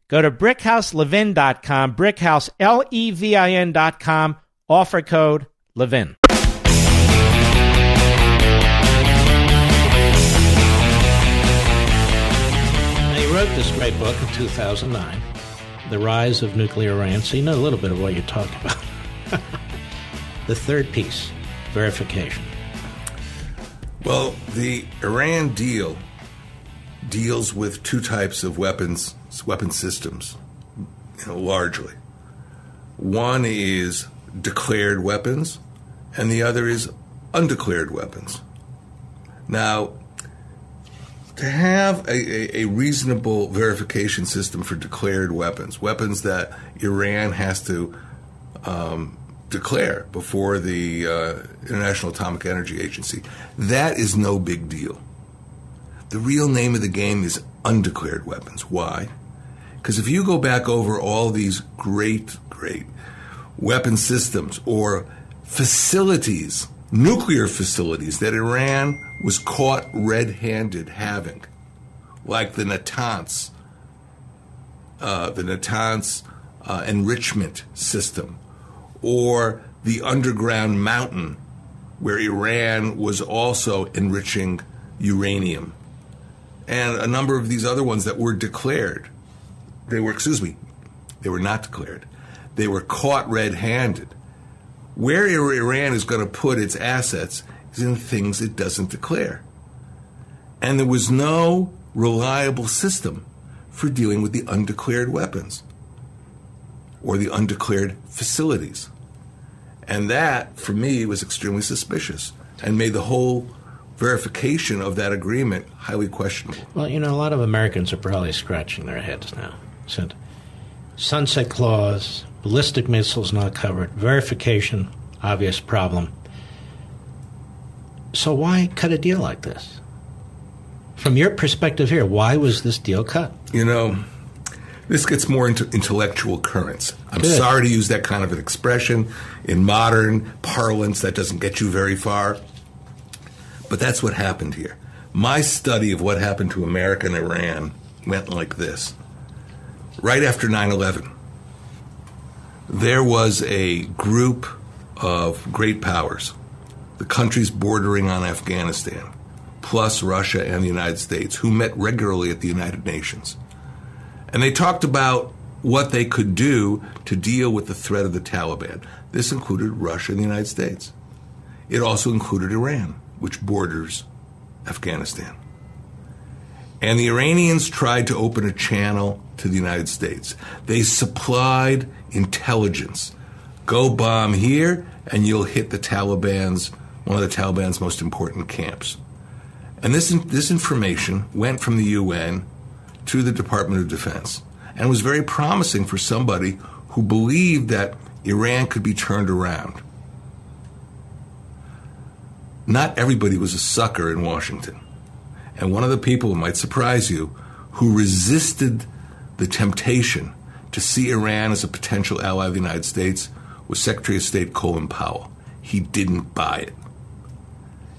Go to brickhouselevin.com, brickhouse.levin.com, offer code LEVIN. Now, you wrote this great book in 2009, The Rise of Nuclear Iran, so you know a little bit of what you're talking about. *laughs* the third piece, verification. Well, the Iran deal deals with two types of weapons weapon systems, you know, largely. One is declared weapons, and the other is undeclared weapons. Now, to have a, a, a, reasonable verification system for declared weapons, weapons that Iran has to um, declare before the uh, International Atomic Energy Agency, that is no big deal. The real name of the game is undeclared weapons. Why? Because if you go back over all these great, great weapon systems or facilities, nuclear facilities that Iran was caught red handed having, like the Natanz, uh, the Natanz uh, enrichment system, or the underground mountain where Iran was also enriching uranium, and a number of these other ones that were declared they were, excuse me, they were not declared. They were caught red handed. Where Iran is going to put its assets is in things it doesn't declare. And there was no reliable system for dealing with the undeclared weapons or the undeclared facilities. And that, for me, was extremely suspicious and made the whole verification of that agreement highly questionable. Well, you know, a lot of Americans are probably scratching their heads now. Said, sunset clause, ballistic missiles not covered, verification, obvious problem. So why cut a deal like this? From your perspective here, why was this deal cut? You know, this gets more into intellectual currents. I'm Good. sorry to use that kind of an expression. In modern parlance, that doesn't get you very far. But that's what happened here. My study of what happened to America and Iran went like this right after 9 11, there was a group of great powers, the countries bordering on Afghanistan, plus Russia and the United States, who met regularly at the United Nations. And they talked about what they could do to deal with the threat of the Taliban. This included Russia and the United States. It also included Iran, which borders Afghanistan. And the Iranians tried to open a channel to the United States. They supplied intelligence. Go bomb here, and you'll hit the Taliban's, one of the Taliban's most important camps. And this, this information went from the UN to the Department of Defense and was very promising for somebody who believed that Iran could be turned around. Not everybody was a sucker in Washington. And one of the people, might surprise you, who resisted the temptation to see Iran as a potential ally of the United States was Secretary of State Colin Powell. He didn't buy it.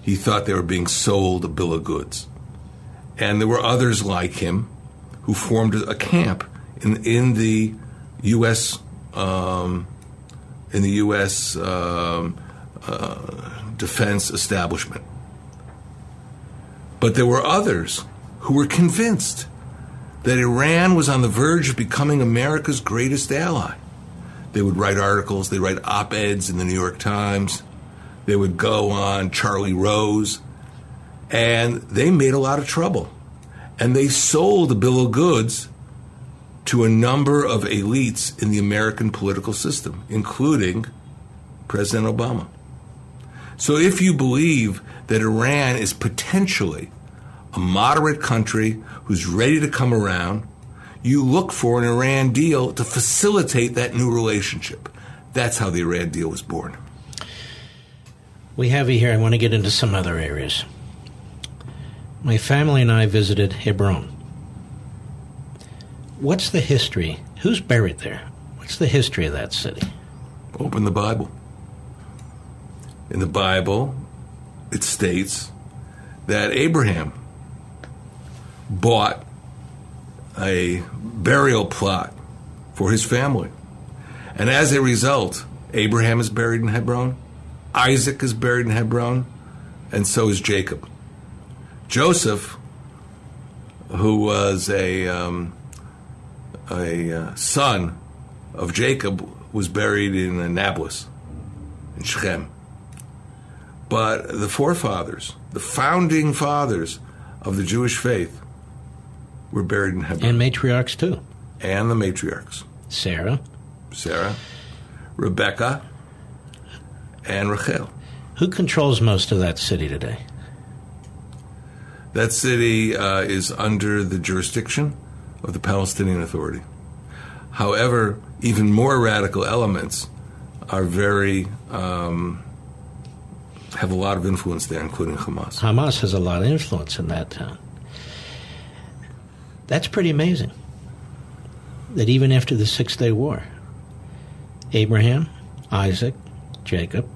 He thought they were being sold a bill of goods. And there were others like him who formed a camp in, in the U.S. Um, in the U.S. Um, uh, defense establishment. But there were others who were convinced that Iran was on the verge of becoming America's greatest ally. They would write articles, they write op eds in the New York Times, they would go on Charlie Rose, and they made a lot of trouble. And they sold a bill of goods to a number of elites in the American political system, including President Obama. So if you believe that Iran is potentially a moderate country who's ready to come around, you look for an Iran deal to facilitate that new relationship. That's how the Iran deal was born. We have you here. I want to get into some other areas. My family and I visited Hebron. What's the history? Who's buried there? What's the history of that city? Open the Bible. In the Bible, it states that Abraham bought a burial plot for his family. And as a result, Abraham is buried in Hebron, Isaac is buried in Hebron, and so is Jacob. Joseph, who was a, um, a uh, son of Jacob, was buried in Nablus, in Shechem. But the forefathers, the founding fathers of the Jewish faith, were buried in Hebron. And matriarchs too. And the matriarchs. Sarah. Sarah, Rebecca, and Rachel. Who controls most of that city today? That city uh, is under the jurisdiction of the Palestinian Authority. However, even more radical elements are very um, have a lot of influence there, including Hamas. Hamas has a lot of influence in that town. That's pretty amazing. That even after the Six Day War, Abraham, Isaac, Jacob,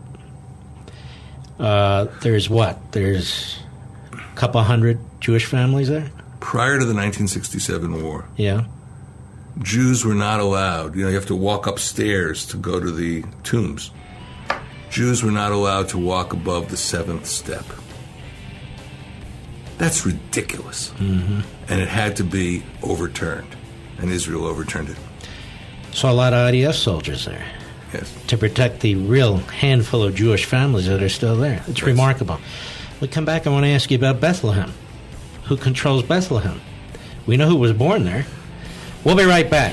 uh, there's what? There's a couple hundred Jewish families there? Prior to the 1967 war, Yeah. Jews were not allowed. You know, you have to walk upstairs to go to the tombs. Jews were not allowed to walk above the seventh step. That's ridiculous. Mm-hmm. And it had to be overturned. And Israel overturned it. So a lot of IDF soldiers there Yes. to protect the real handful of Jewish families that are still there. It's remarkable. We come back, I want to ask you about Bethlehem. Who controls Bethlehem? We know who was born there. We'll be right back.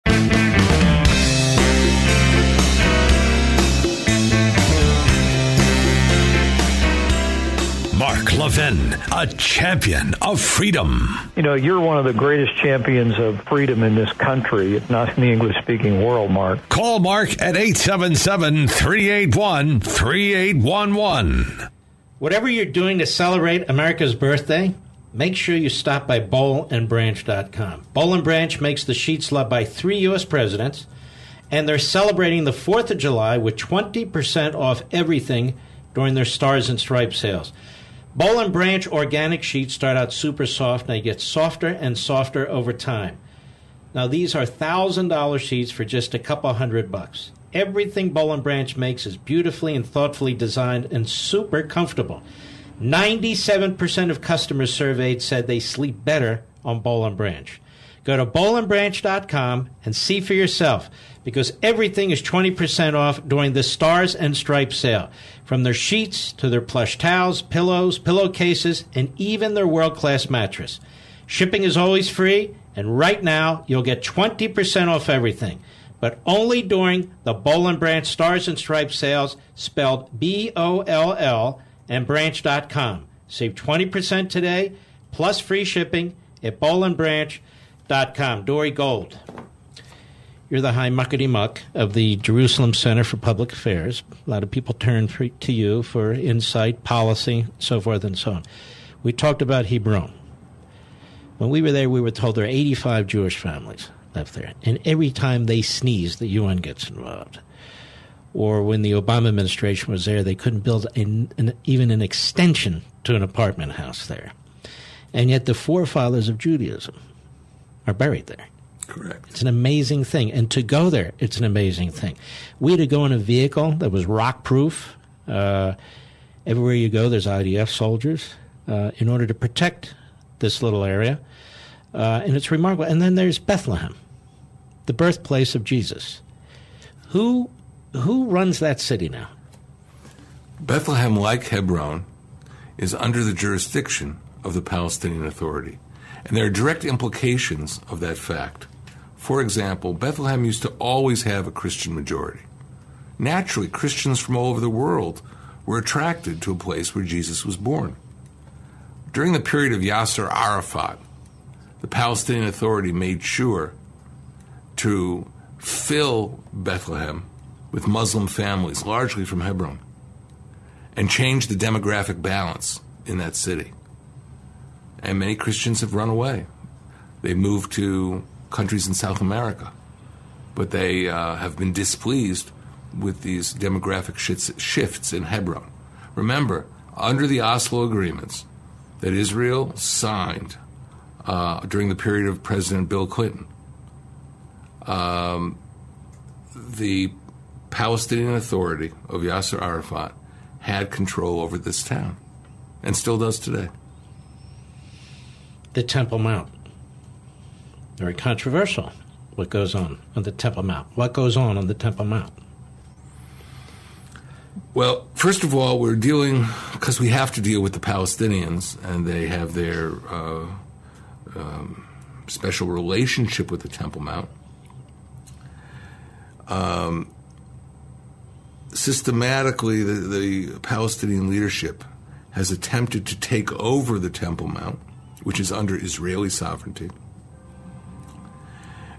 Mark Levin, a champion of freedom. You know, you're one of the greatest champions of freedom in this country, if not in the English speaking world, Mark. Call Mark at 877 381 3811. Whatever you're doing to celebrate America's birthday, make sure you stop by bowlandbranch.com. Bowl and Branch makes the sheets loved by three U.S. presidents, and they're celebrating the 4th of July with 20% off everything during their Stars and Stripes sales. Bowl and Branch organic sheets start out super soft and they get softer and softer over time. Now these are thousand dollar sheets for just a couple hundred bucks. Everything Bowl and Branch makes is beautifully and thoughtfully designed and super comfortable. 97% of customers surveyed said they sleep better on Bowl and Branch. Go to bowlandbranch.com and see for yourself because everything is 20% off during the Stars and Stripes sale. From their sheets to their plush towels, pillows, pillowcases, and even their world class mattress. Shipping is always free, and right now you'll get 20% off everything, but only during the Bowl Branch Stars and Stripes sales, spelled B O L L, and branch.com. Save 20% today, plus free shipping at bowlandbranch.com. Dore Gold. You're the high muckety muck of the Jerusalem Center for Public Affairs. A lot of people turn for, to you for insight, policy, so forth and so on. We talked about Hebron. When we were there, we were told there are 85 Jewish families left there. And every time they sneeze, the UN gets involved. Or when the Obama administration was there, they couldn't build an, an, even an extension to an apartment house there. And yet the forefathers of Judaism are buried there. Correct. It's an amazing thing. And to go there, it's an amazing thing. We had to go in a vehicle that was rock proof. Uh, everywhere you go, there's IDF soldiers uh, in order to protect this little area. Uh, and it's remarkable. And then there's Bethlehem, the birthplace of Jesus. Who, who runs that city now? Bethlehem, like Hebron, is under the jurisdiction of the Palestinian Authority. And there are direct implications of that fact. For example, Bethlehem used to always have a Christian majority. Naturally, Christians from all over the world were attracted to a place where Jesus was born. During the period of Yasser Arafat, the Palestinian Authority made sure to fill Bethlehem with Muslim families, largely from Hebron, and change the demographic balance in that city. And many Christians have run away. They moved to countries in South America, but they uh, have been displeased with these demographic shifts, in Hebron. Remember, under the Oslo agreements that Israel signed uh, during the period of President Bill Clinton, um, the Palestinian Authority of Yasser Arafat had control over this town and still does today. The Temple Mount very controversial what goes on on the Temple Mount. What goes on on the Temple Mount? Well, first of all, we're dealing because we have to deal with the Palestinians, and they have their uh, um, special relationship with the Temple Mount. Um, systematically, the, the Palestinian leadership has attempted to take over the Temple Mount, which is under Israeli sovereignty.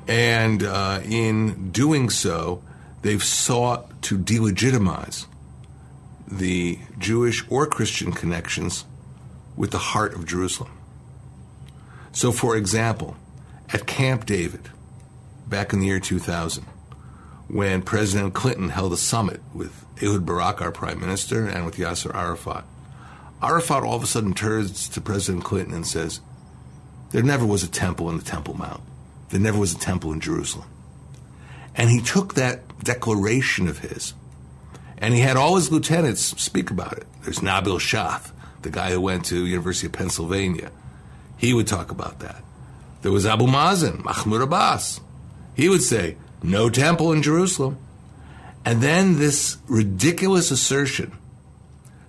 And uh, in doing so, they've sought to delegitimize the Jewish or Christian connections with the heart of Jerusalem. So, for example, at Camp David, back in the year 2000, when President Clinton held a summit with Ehud Barak, our prime minister, and with Yasser Arafat, Arafat all of a sudden turns to President Clinton and says, There never was a temple in the Temple Mount. There never was a temple in Jerusalem. And he took that declaration of his, and he had all his lieutenants speak about it. There's Nabil Shaath, the guy who went to University of Pennsylvania. He would talk about that. There was Abu Mazen, Mahmoud Abbas. He would say, no temple in Jerusalem. And then this ridiculous assertion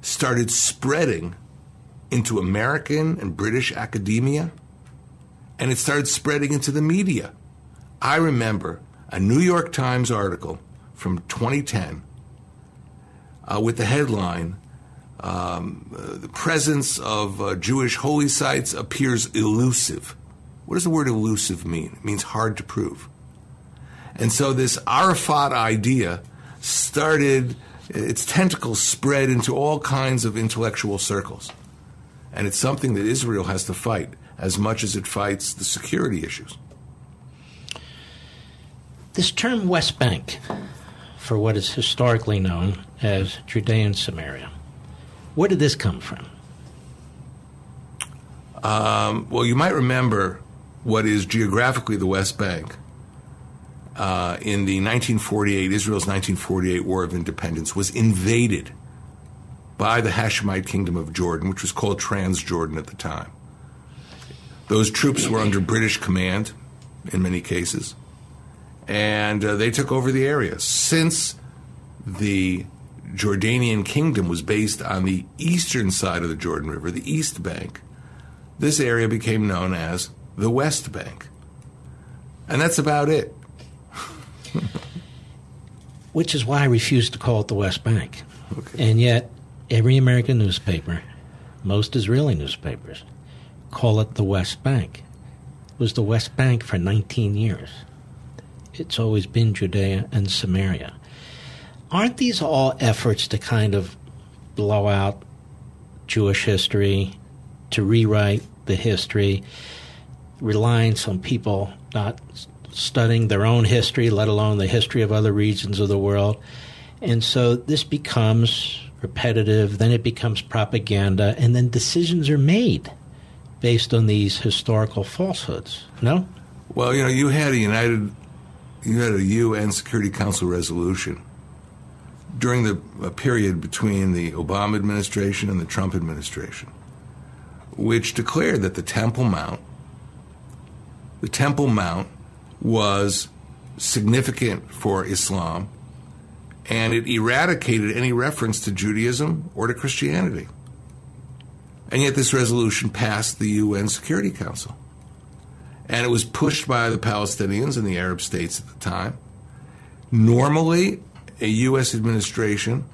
started spreading into American and British academia, and it started spreading into the media. I remember a New York Times article from 2010 uh, with the headline um, The presence of uh, Jewish holy sites appears elusive. What does the word elusive mean? It means hard to prove. And so this Arafat idea started, its tentacles spread into all kinds of intellectual circles. And it's something that Israel has to fight as much as it fights the security issues. This term West Bank, for what is historically known as Judean Samaria, where did this come from? Um, well, you might remember what is geographically the West Bank. Uh, in the 1948, Israel's 1948 War of Independence was invaded by the Hashemite Kingdom of Jordan, which was called Transjordan at the time. Those troops were under British command in many cases, and uh, they took over the area. Since the Jordanian kingdom was based on the eastern side of the Jordan River, the East Bank, this area became known as the West Bank. And that's about it. *laughs* Which is why I refuse to call it the West Bank. Okay. And yet, every American newspaper, most Israeli newspapers, call it the West Bank. It was the West Bank for 19 years. It's always been Judea and Samaria. Aren't these all efforts to kind of blow out Jewish history, to rewrite the history, reliance on people not studying their own history, let alone the history of other regions of the world? And so this becomes repetitive, then it becomes propaganda, and then decisions are made based on these historical falsehoods. No? Well, you know, you had a United, you had a UN Security Council resolution during the period between the Obama administration and the Trump administration, which declared that the Temple Mount, the Temple Mount was significant for Islam, and it eradicated any reference to Judaism or to Christianity. And yet, this resolution passed the UN Security Council. And it was pushed by the Palestinians and the Arab states at the time. Normally, a U.S. administration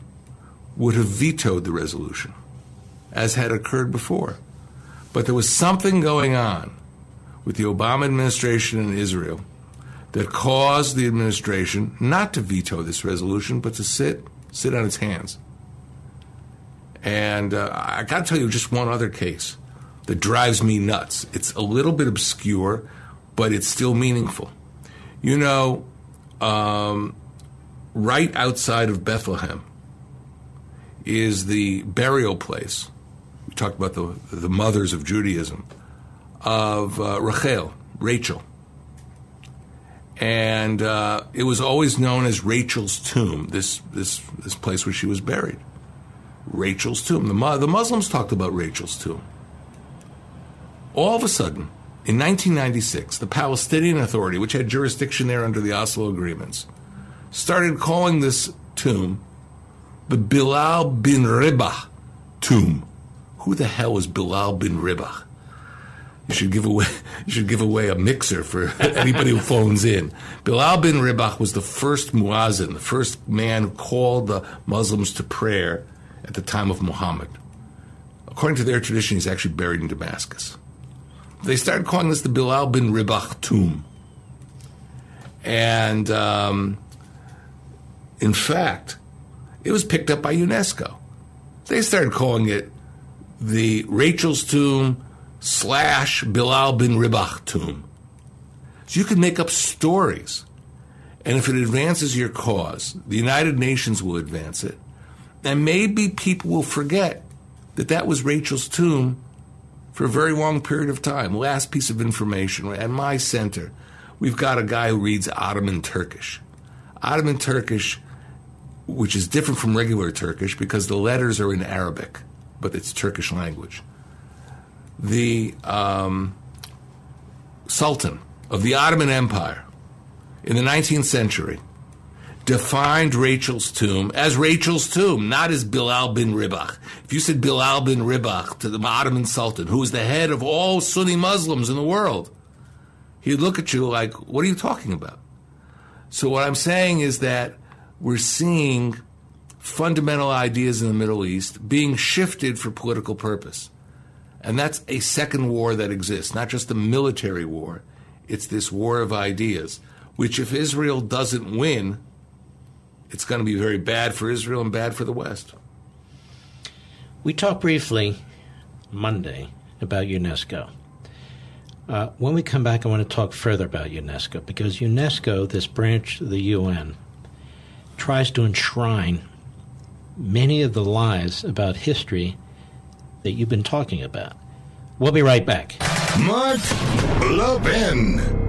would have vetoed the resolution, as had occurred before. But there was something going on with the Obama administration in Israel that caused the administration not to veto this resolution, but to sit sit on its hands. And uh, I got to tell you just one other case that drives me nuts. It's a little bit obscure, but it's still meaningful. You know, um, right outside of Bethlehem is the burial place. We talked about the, the mothers of Judaism, of uh, Rachel, Rachel. And uh, it was always known as Rachel's tomb, this, this, this place where she was buried. Rachel's tomb. The, the Muslims talked about Rachel's tomb. All of a sudden, in 1996, the Palestinian Authority, which had jurisdiction there under the Oslo agreements, started calling this tomb the Bilal bin Ribah tomb. Who the hell is Bilal bin Ribah? You should give away. *laughs* You should give away a mixer for *laughs* anybody who phones in. Bilal bin Ribah was the first muazzin, the first man who called the Muslims to prayer at the time of Muhammad. According to their tradition, he's actually buried in Damascus. They started calling this the Bilal bin Ribah tomb, and um, in fact, it was picked up by UNESCO. They started calling it the Rachel's tomb slash Bilal bin Ribah tomb. So you can make up stories. And if it advances your cause, the United Nations will advance it. And maybe people will forget that that was Rachel's tomb for a very long period of time. Last piece of information at my center, we've got a guy who reads Ottoman Turkish. Ottoman Turkish, which is different from regular Turkish because the letters are in Arabic, but it's Turkish language the um, Sultan of the Ottoman Empire in the 19th century defined Rachel's tomb as Rachel's tomb, not as Bilal bin Ribah. If you said Bilal bin Ribah to the Ottoman Sultan, who was the head of all Sunni Muslims in the world, he'd look at you like, what are you talking about? So what I'm saying is that we're seeing fundamental ideas in the Middle East being shifted for political purpose. And that's a second war that exists, not just a military war. It's this war of ideas, which if Israel doesn't win, it's going to be very bad for Israel and bad for the West. We talked briefly Monday about UNESCO. Uh, when we come back, I want to talk further about UNESCO because UNESCO, this branch of the UN, tries to enshrine many of the lies about history that you've been talking about. We'll be right back. Mark Levin.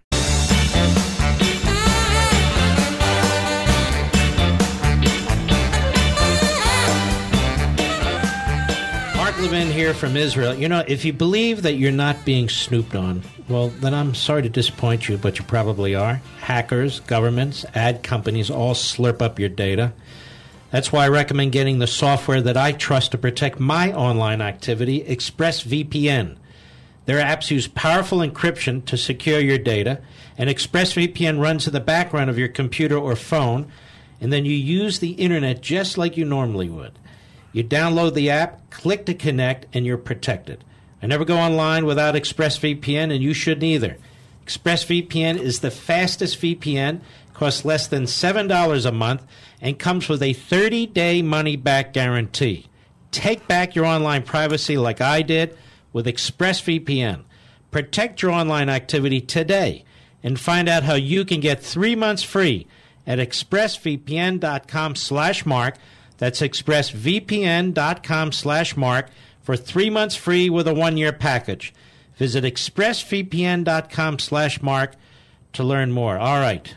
Levin here from Israel. You know, if you believe that you're not being snooped on, well, then I'm sorry to disappoint you, but you probably are. Hackers, governments, ad companies all slurp up your data. That's why I recommend getting the software that I trust to protect my online activity, ExpressVPN. Their apps use powerful encryption to secure your data, and ExpressVPN runs in the background of your computer or phone, and then you use the internet just like you normally would. You download the app, click to connect, and you're protected. I never go online without ExpressVPN, and you shouldn't either. ExpressVPN is the fastest VPN, costs less than $7 a month, and comes with a 30 day money back guarantee. Take back your online privacy like I did with ExpressVPN. Protect your online activity today and find out how you can get three months free at expressvpn.com slash mark that's expressvpn.com slash mark for three months free with a one-year package. Visit expressvpn.com slash mark to learn more. All right.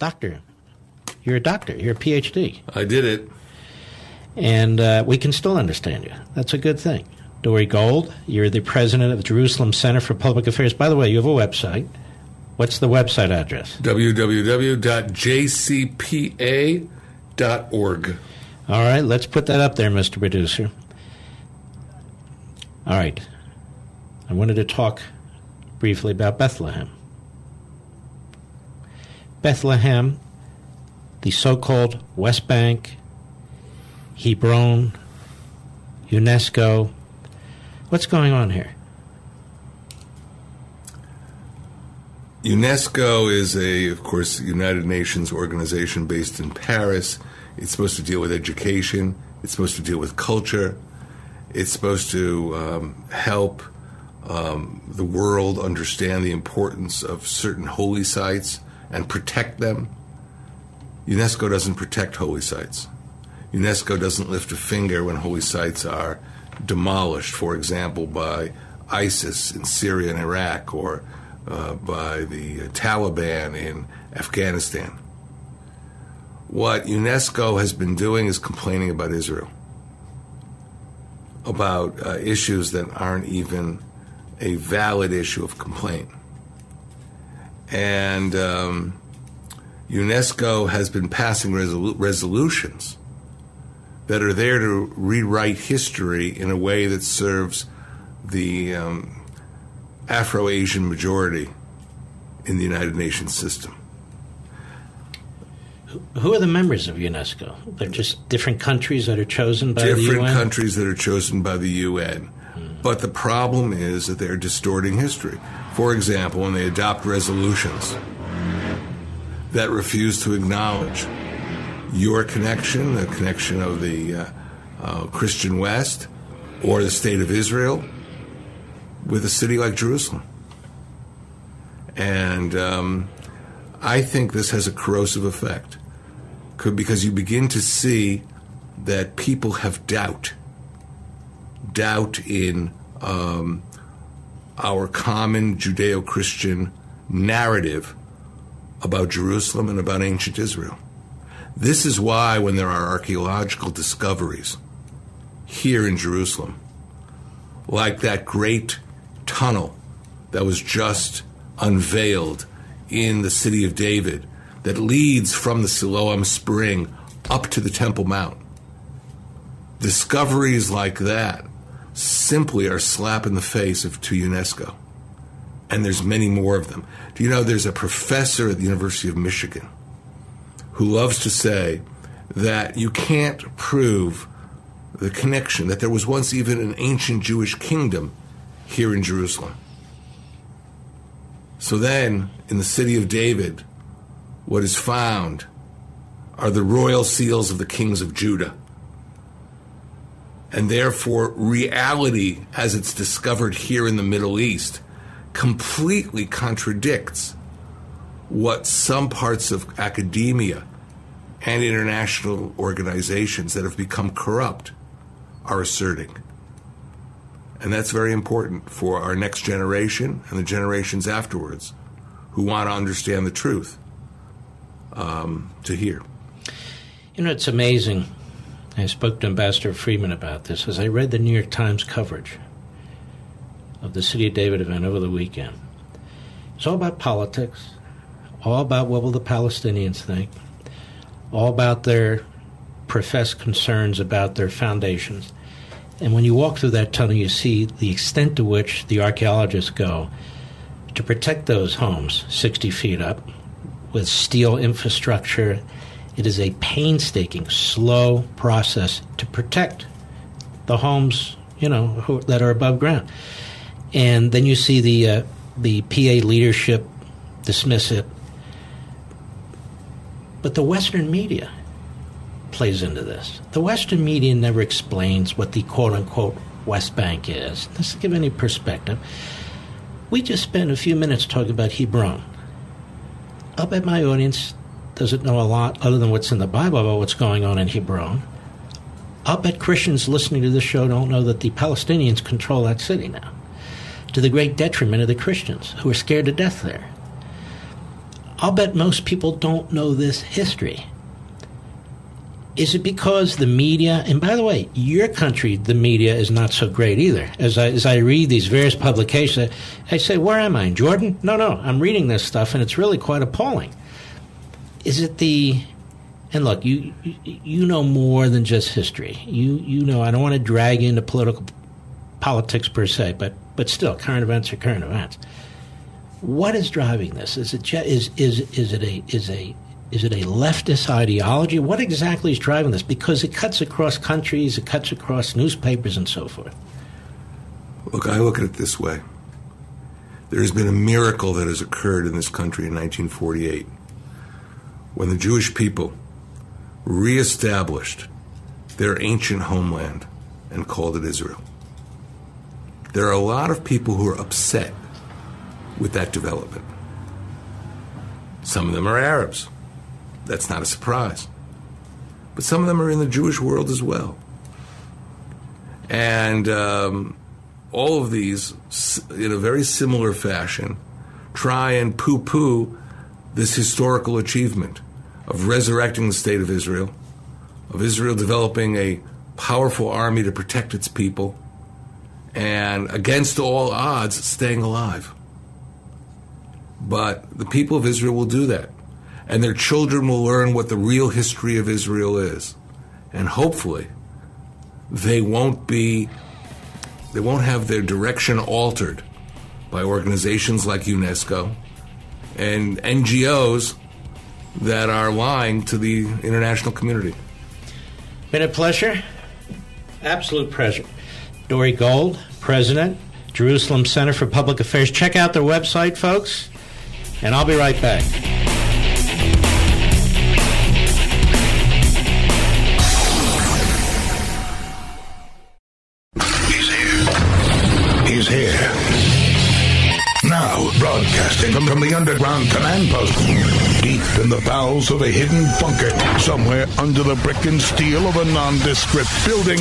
Doctor, you're a doctor. You're a PhD. I did it. And uh, we can still understand you. That's a good thing. Dore Gold, you're the president of the Jerusalem Center for Public Affairs. By the way, you have a website. What's the website address? Org. All right, let's put that up there, Mr. Producer. All right. I wanted to talk briefly about Bethlehem. Bethlehem, the so called West Bank, Hebron, UNESCO. What's going on here? UNESCO is a, of course, United Nations organization based in Paris. It's supposed to deal with education. It's supposed to deal with culture. It's supposed to um, help um, the world understand the importance of certain holy sites and protect them. UNESCO doesn't protect holy sites. UNESCO doesn't lift a finger when holy sites are demolished, for example, by ISIS in Syria and Iraq or uh, by the Taliban in Afghanistan. What UNESCO has been doing is complaining about Israel, about uh, issues that aren't even a valid issue of complaint. And um, UNESCO has been passing resolu- resolutions that are there to rewrite history in a way that serves the um, Afro Asian majority in the United Nations system. Who are the members of UNESCO? They're just different countries that are chosen by different the UN. countries that are chosen by the UN. But the problem is that they're distorting history. For example, when they adopt resolutions that refuse to acknowledge your connection, the connection of the uh, uh, Christian West or the state of Israel with a city like Jerusalem. And um, I think this has a corrosive effect because you begin to see that people have doubt. Doubt in um, our common Judeo Christian narrative about Jerusalem and about ancient Israel. This is why, when there are archaeological discoveries here in Jerusalem, like that great tunnel that was just unveiled in the city of David that leads from the Siloam spring up to the Temple Mount. Discoveries like that simply are slap in the face of to UNESCO. And there's many more of them. Do you know there's a professor at the University of Michigan who loves to say that you can't prove the connection that there was once even an ancient Jewish kingdom here in Jerusalem. So then, in the city of David, what is found are the royal seals of the kings of Judah. And therefore, reality, as it's discovered here in the Middle East, completely contradicts what some parts of academia and international organizations that have become corrupt are asserting. And that's very important for our next generation and the generations afterwards who want to understand the truth um, to hear. You know, it's amazing. I spoke to Ambassador Friedman about this as I read the New York Times coverage of the City of David event over the weekend. It's all about politics, all about what will the Palestinians think, all about their professed concerns about their foundations. And when you walk through that tunnel, you see the extent to which the archaeologists go to protect those homes 60 feet up with steel infrastructure. It is a painstaking, slow process to protect the homes, you know, who, that are above ground. And then you see the uh, the PA leadership dismiss it. But the Western media plays into this. The Western media never explains what the quote unquote West Bank is. Let's give any perspective. We just spent a few minutes talking about Hebron. I'll bet my audience doesn't know a lot other than what's in the Bible about what's going on in Hebron. I'll bet Christians listening to this show don't know that the Palestinians control that city now, to the great detriment of the Christians who are scared to death there. I'll bet most people don't know this history. Is it because the media, and by the way, your country, the media is not so great either. As I, as I read these various publications, I say, Where am I? In Jordan? No, no, I'm reading this stuff and it's really quite appalling. Is it the. And look, you you know more than just history. You you know I don't want to drag into political politics per se, but but still, current events are current events. What is driving this? Is it is is is it a is a is it a leftist ideology? What exactly is driving this? Because it cuts across countries, it cuts across newspapers, and so forth. Look, I look at it this way. There has been a miracle that has occurred in this country in 1948 when the Jewish people reestablished their ancient homeland and called it Israel. There are a lot of people who are upset with that development. Some of them are Arabs. That's not a surprise. But some of them are in the Jewish world as well. And um, all of these, in a very similar fashion, try and poo poo this historical achievement of resurrecting the state of Israel, of Israel developing a powerful army to protect its people, and against all odds, staying alive. But the people of Israel will do that. And their children will learn what the real history of Israel is. And hopefully, they won't be, they won't have their direction altered by organizations like UNESCO and NGOs that are lying to the international community. Been a pleasure. Absolute pleasure. Dore Gold, President, Jerusalem Center for Public Affairs. Check out their website, folks, and I'll be right back. In the bowels of a hidden bunker, somewhere under the brick and steel of a nondescript building,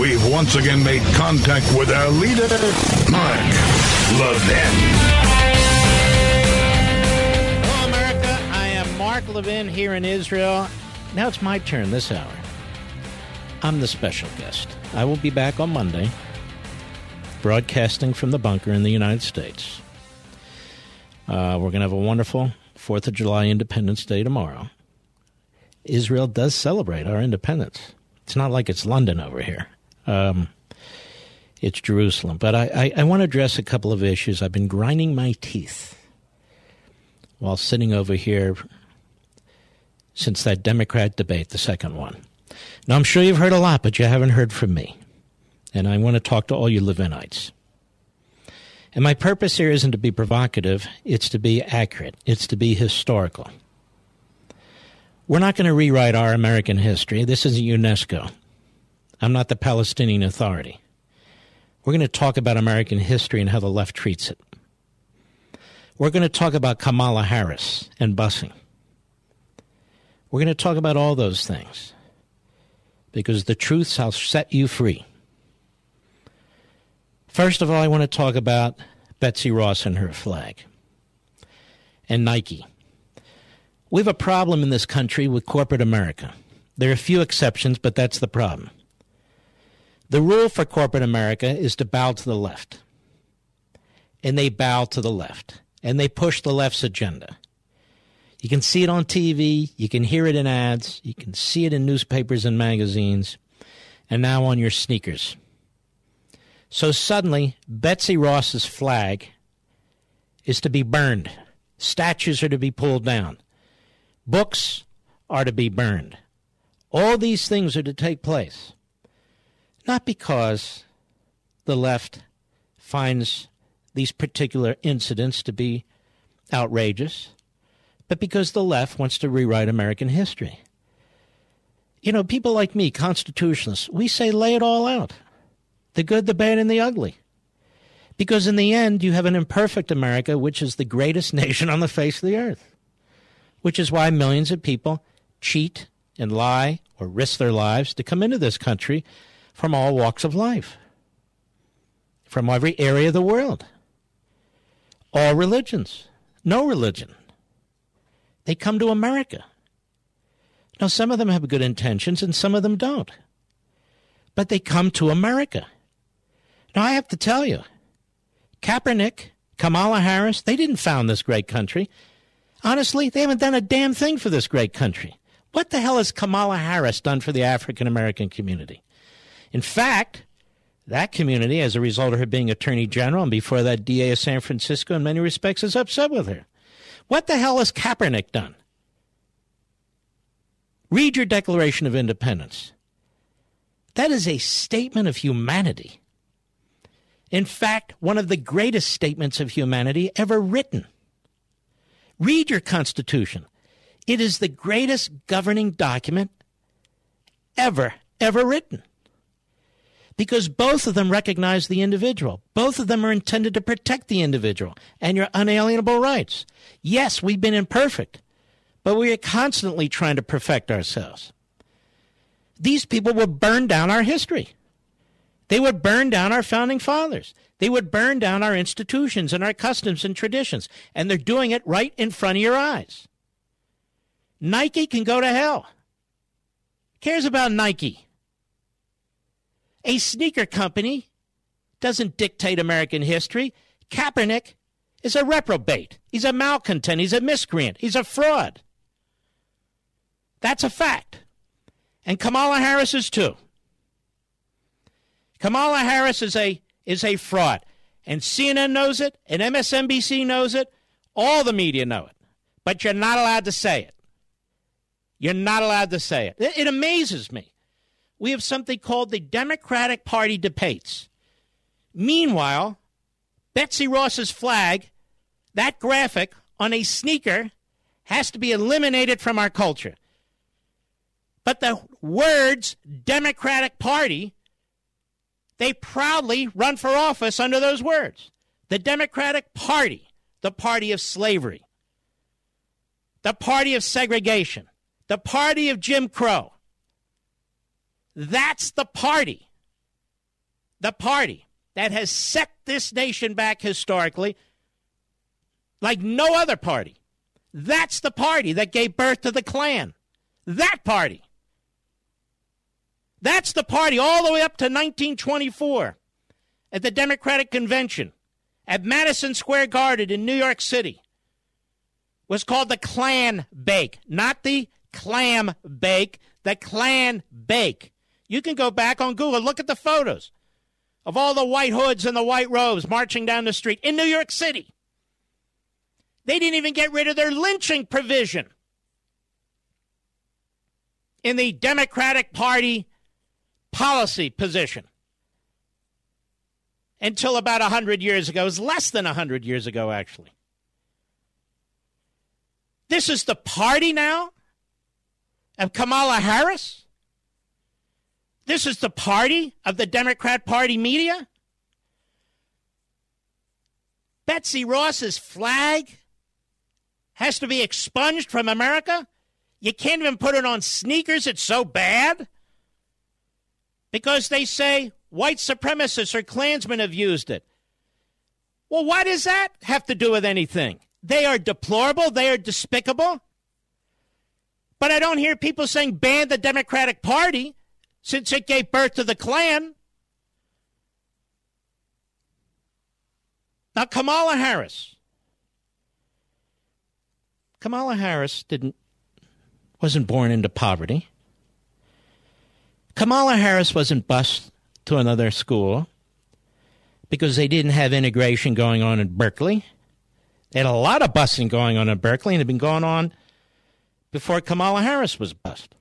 we've once again made contact with our leader, Mark Levin. Hello, America. I am Mark Levin here in Israel. Now it's my turn this hour. I'm the special guest. I will be back on Monday, broadcasting from the bunker in the United States. Uh, we're going to have a wonderful 4th of July Independence Day tomorrow. Israel does celebrate our independence. It's not like it's London over here. Um, it's Jerusalem. But I, I, I want to address a couple of issues. I've been grinding my teeth while sitting over here since that Democrat debate, the second one. Now, I'm sure you've heard a lot, but you haven't heard from me. And I want to talk to all you Levinites. And my purpose here isn't to be provocative, it's to be accurate, it's to be historical. We're not going to rewrite our American history. This isn't UNESCO. I'm not the Palestinian Authority. We're going to talk about American history and how the left treats it. We're going to talk about Kamala Harris and busing. We're going to talk about all those things because the truths shall set you free. First of all, I want to talk about Betsy Ross and her flag and Nike. We have a problem in this country with corporate America. There are a few exceptions, but that's the problem. The rule for corporate America is to bow to the left. And they bow to the left. And they push the left's agenda. You can see it on TV, you can hear it in ads, you can see it in newspapers and magazines, and now on your sneakers. So suddenly, Betsy Ross's flag is to be burned. Statues are to be pulled down. Books are to be burned. All these things are to take place. Not because the left finds these particular incidents to be outrageous, but because the left wants to rewrite American history. You know, people like me, constitutionalists, we say lay it all out the good, the bad, and the ugly. Because in the end, you have an imperfect America, which is the greatest *laughs* nation on the face of the earth, which is why millions of people cheat and lie or risk their lives to come into this country from all walks of life, from every area of the world, all religions, no religion. They come to America. Now, some of them have good intentions and some of them don't. But they come to America. Now, I have to tell you, Kaepernick, Kamala Harris, they didn't found this great country. Honestly, they haven't done a damn thing for this great country. What the hell has Kamala Harris done for the African American community? In fact, that community, as a result of her being Attorney General and before that DA of San Francisco, in many respects, is upset with her. What the hell has Kaepernick done? Read your Declaration of Independence. That is a statement of humanity. In fact, one of the greatest statements of humanity ever written. Read your Constitution. It is the greatest governing document ever, ever written. Because both of them recognize the individual. Both of them are intended to protect the individual and your unalienable rights. Yes, we've been imperfect, but we are constantly trying to perfect ourselves. These people will burn down our history. They would burn down our founding fathers. They would burn down our institutions and our customs and traditions. And they're doing it right in front of your eyes. Nike can go to hell. Cares about Nike? A sneaker company doesn't dictate American history. Kaepernick is a reprobate. He's a malcontent. He's a miscreant. He's a fraud. That's a fact. And Kamala Harris is too. Kamala Harris is a is a fraud. And CNN knows it, and MSNBC knows it, all the media know it. But you're not allowed to say it. You're not allowed to say it. It, it amazes me. We have something called the Democratic Party debates. Meanwhile, Betsy Ross's flag, that graphic on a sneaker, has to be eliminated from our culture. But the words Democratic Party they proudly run for office under those words. The Democratic Party, the party of slavery, the party of segregation, the party of Jim Crow. That's the party, the party that has set this nation back historically like no other party. That's the party that gave birth to the Klan. That party. That's the party all the way up to 1924 at the Democratic Convention at Madison Square Garden in New York City was called the Klan Bake, not the clam bake, the Klan Bake. You can go back on Google, look at the photos of all the white hoods and the white robes marching down the street in New York City. They didn't even get rid of their lynching provision in the Democratic Party policy position until about 100 years ago. It was less than 100 years ago, actually. This is the party now of Kamala Harris? This is the party of the Democrat Party media? Betsy Ross's flag has to be expunged from America? You can't even put it on sneakers, it's so bad? Because they say white supremacists or Klansmen have used it. Well, why does that have to do with anything? They are deplorable, they are despicable. But I don't hear people saying ban the Democratic Party since it gave birth to the Klan. Now, Kamala Harris. Kamala Harris didn't wasn't born into poverty. Kamala Harris wasn't bused to another school because they didn't have integration going on in Berkeley. They had a lot of busing going on in Berkeley, and had been going on before Kamala Harris was bused.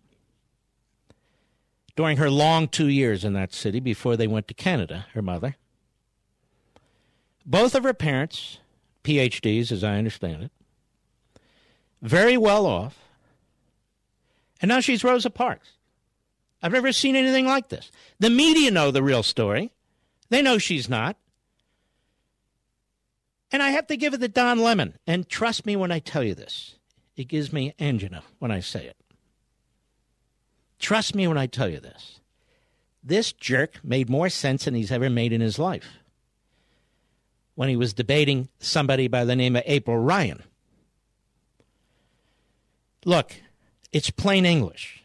During her long two years in that city before they went to Canada, her mother. Both of her parents, PhDs, as I understand it, very well off. And now she's Rosa Parks. I've never seen anything like this. The media know the real story. They know she's not. And I have to give it to Don Lemon. And trust me when I tell you this, it gives me angina when I say it. Trust me when I tell you this. This jerk made more sense than he's ever made in his life when he was debating somebody by the name of April Ryan. Look, it's plain English.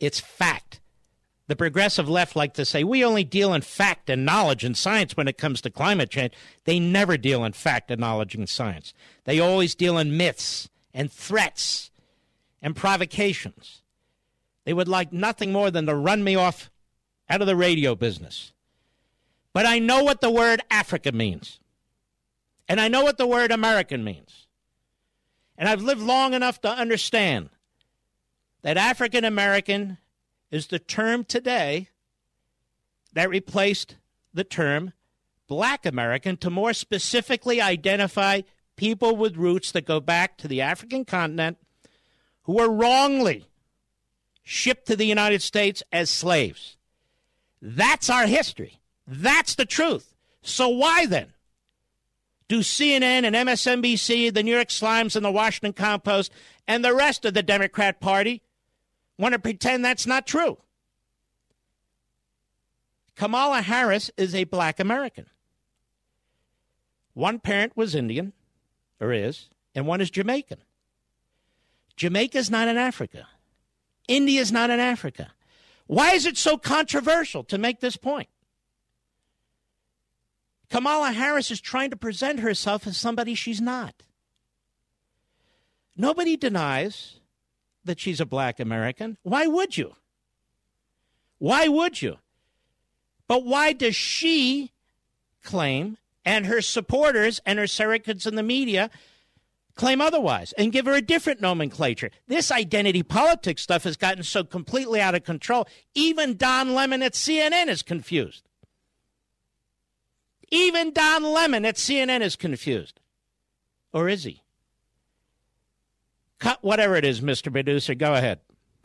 It's fact. The progressive left like to say we only deal in fact and knowledge and science when it comes to climate change. They never deal in fact and knowledge and science. They always deal in myths and threats and provocations. They would like nothing more than to run me off out of the radio business. But I know what the word Africa means. And I know what the word American means. And I've lived long enough to understand that African American is the term today that replaced the term black American to more specifically identify people with roots that go back to the African continent who were wrongly shipped to the United States as slaves. That's our history. That's the truth. So why then do CNN and MSNBC, the New York Slimes and the Washington Compost, and the rest of the Democrat Party want to pretend that's not true. Kamala Harris is a black American. One parent was Indian, or is, and one is Jamaican. Jamaica's not in Africa. India's not in Africa. Why is it so controversial to make this point? Kamala Harris is trying to present herself as somebody she's not. Nobody denies that she's a black American. Why would you? Why would you? But why does she claim, and her supporters and her surrogates in the media claim otherwise and give her a different nomenclature? This identity politics stuff has gotten so completely out of control. Even Don Lemon at CNN is confused. Even Don Lemon at CNN is confused. Or is he? Cut whatever it is, Mr. Producer. Go ahead.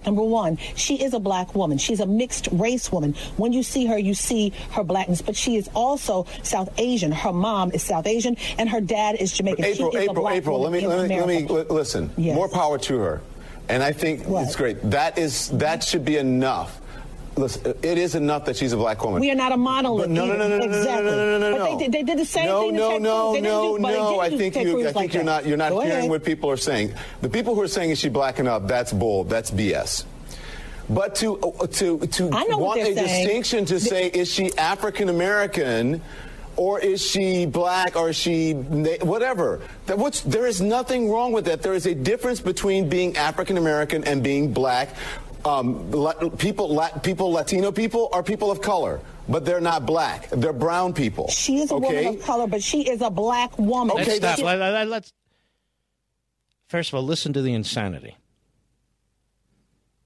Number one, she is a black woman. She's a mixed race woman. When you see her, you see her blackness, but she is also South Asian. Her mom is South Asian, and her dad is Jamaican. April, she is April, April. Let me, let me, let me listen. Yes. More power to her, and I think What? it's great. That is that should be enough. Listen, it is enough that she's a black woman. We are not a monolith. No, no, no, no, no, no, exactly. no, no, no, no, But they, did- they did the same no, thing. No, no, Cruz. They didn't no, but no. I think you, I think like you're that. not. You're not Go hearing ahead. what people are saying. The people who are saying is she black enough? That's bull. That's BS. But to uh, to to want a saying. distinction to say is she African American? Or is she black? Or is she whatever? That what's, there is nothing wrong with that. There is a difference between being African American and being black. Um, la- people, la- people, Latino people are people of color, but they're not black. They're brown people. She is a okay? woman of color, but she is a black woman. Okay, Let's stop. that's- Let, let- let's first of all listen to the insanity.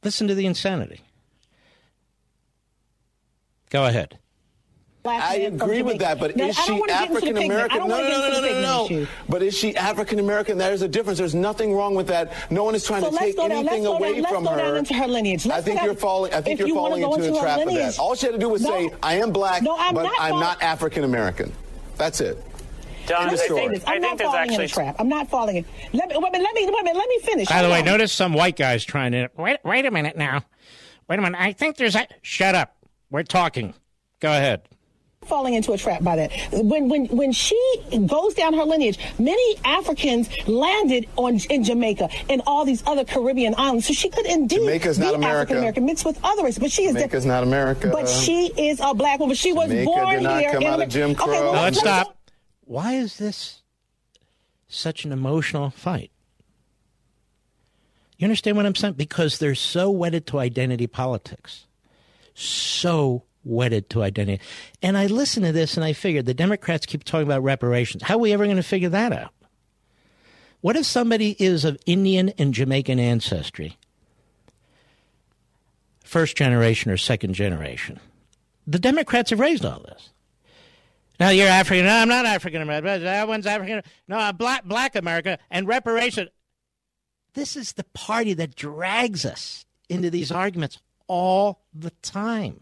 Listen to the insanity. Go ahead. Black I man from agree with that, but Now, is she wanna get into the African pigment. I American? No, no, no, no, no, no, no. But is she African American? There is a difference. There's nothing wrong with that. No one is trying So to let's take go down- anything let's go away down- let's go down into her lineage. I Let's think you're falling. I think you're falling into, into a trap of that. All she had to do was say, "I am black, but I'm not African American." That's it. Don, Let I me say think, this. I I'm think not there's falling actually in a trap. I'm not falling in. Let me, wait a let me, wait let me finish. By the way, notice some white guys trying to wait. Wait a minute now. Wait a minute. I think there's a. Shut up. We're talking. Go ahead. Falling into a trap by that. When when when she goes down her lineage, many Africans landed on in Jamaica and all these other Caribbean islands. So she could indeed Jamaica's be not America. African American mixed with other races. But she is Jamaica's not America. But she is a black woman. She was Jamaica born did not here come in out of Amer- Jim Okay, well, Now, let's let's- stop. Why is this such an emotional fight? You understand what I'm saying? Because they're so wedded to identity politics. So wedded to identity. And I listen to this and I figured the Democrats keep talking about reparations. How are we ever going to figure that out? What if somebody is of Indian and Jamaican ancestry? First generation or second generation. The Democrats have raised all this. Now you're African. No, I'm not African American. That one's African. No, I'm black, black America and reparation. This is the party that drags us into these arguments all the time.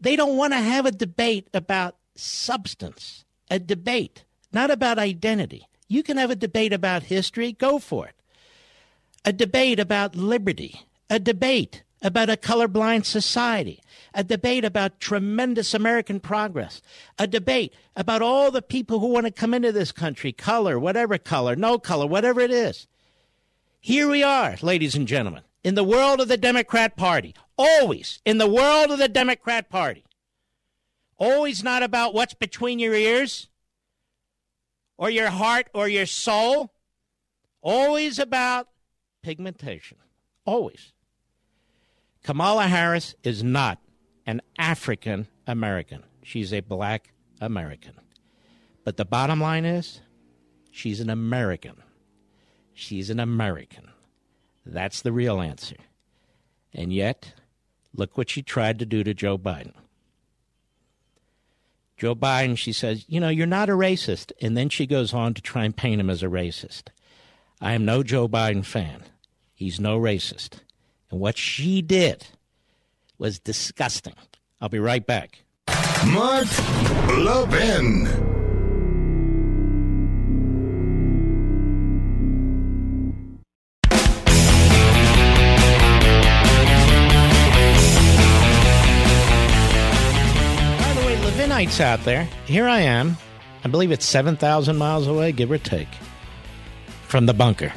They don't want to have a debate about substance, a debate, not about identity. You can have a debate about history, go for it. A debate about liberty, a debate about a colorblind society, a debate about tremendous American progress, a debate about all the people who want to come into this country, color, whatever color, no color, whatever it is. Here we are, ladies and gentlemen, in the world of the Democrat Party, always in the world of the Democrat Party. Always not about what's between your ears or your heart or your soul. Always about pigmentation. Always. Kamala Harris is not an African American. She's a black American. But the bottom line is, she's an American. She's an American. That's the real answer. And yet, look what she tried to do to Joe Biden. Joe Biden, she says, you know, you're not a racist. And then she goes on to try and paint him as a racist. I am no Joe Biden fan. He's no racist. And what she did was disgusting. I'll be right back. Mark Levin. Levinites out there, here I am. I believe it's 7,000 miles away, give or take, from the bunker.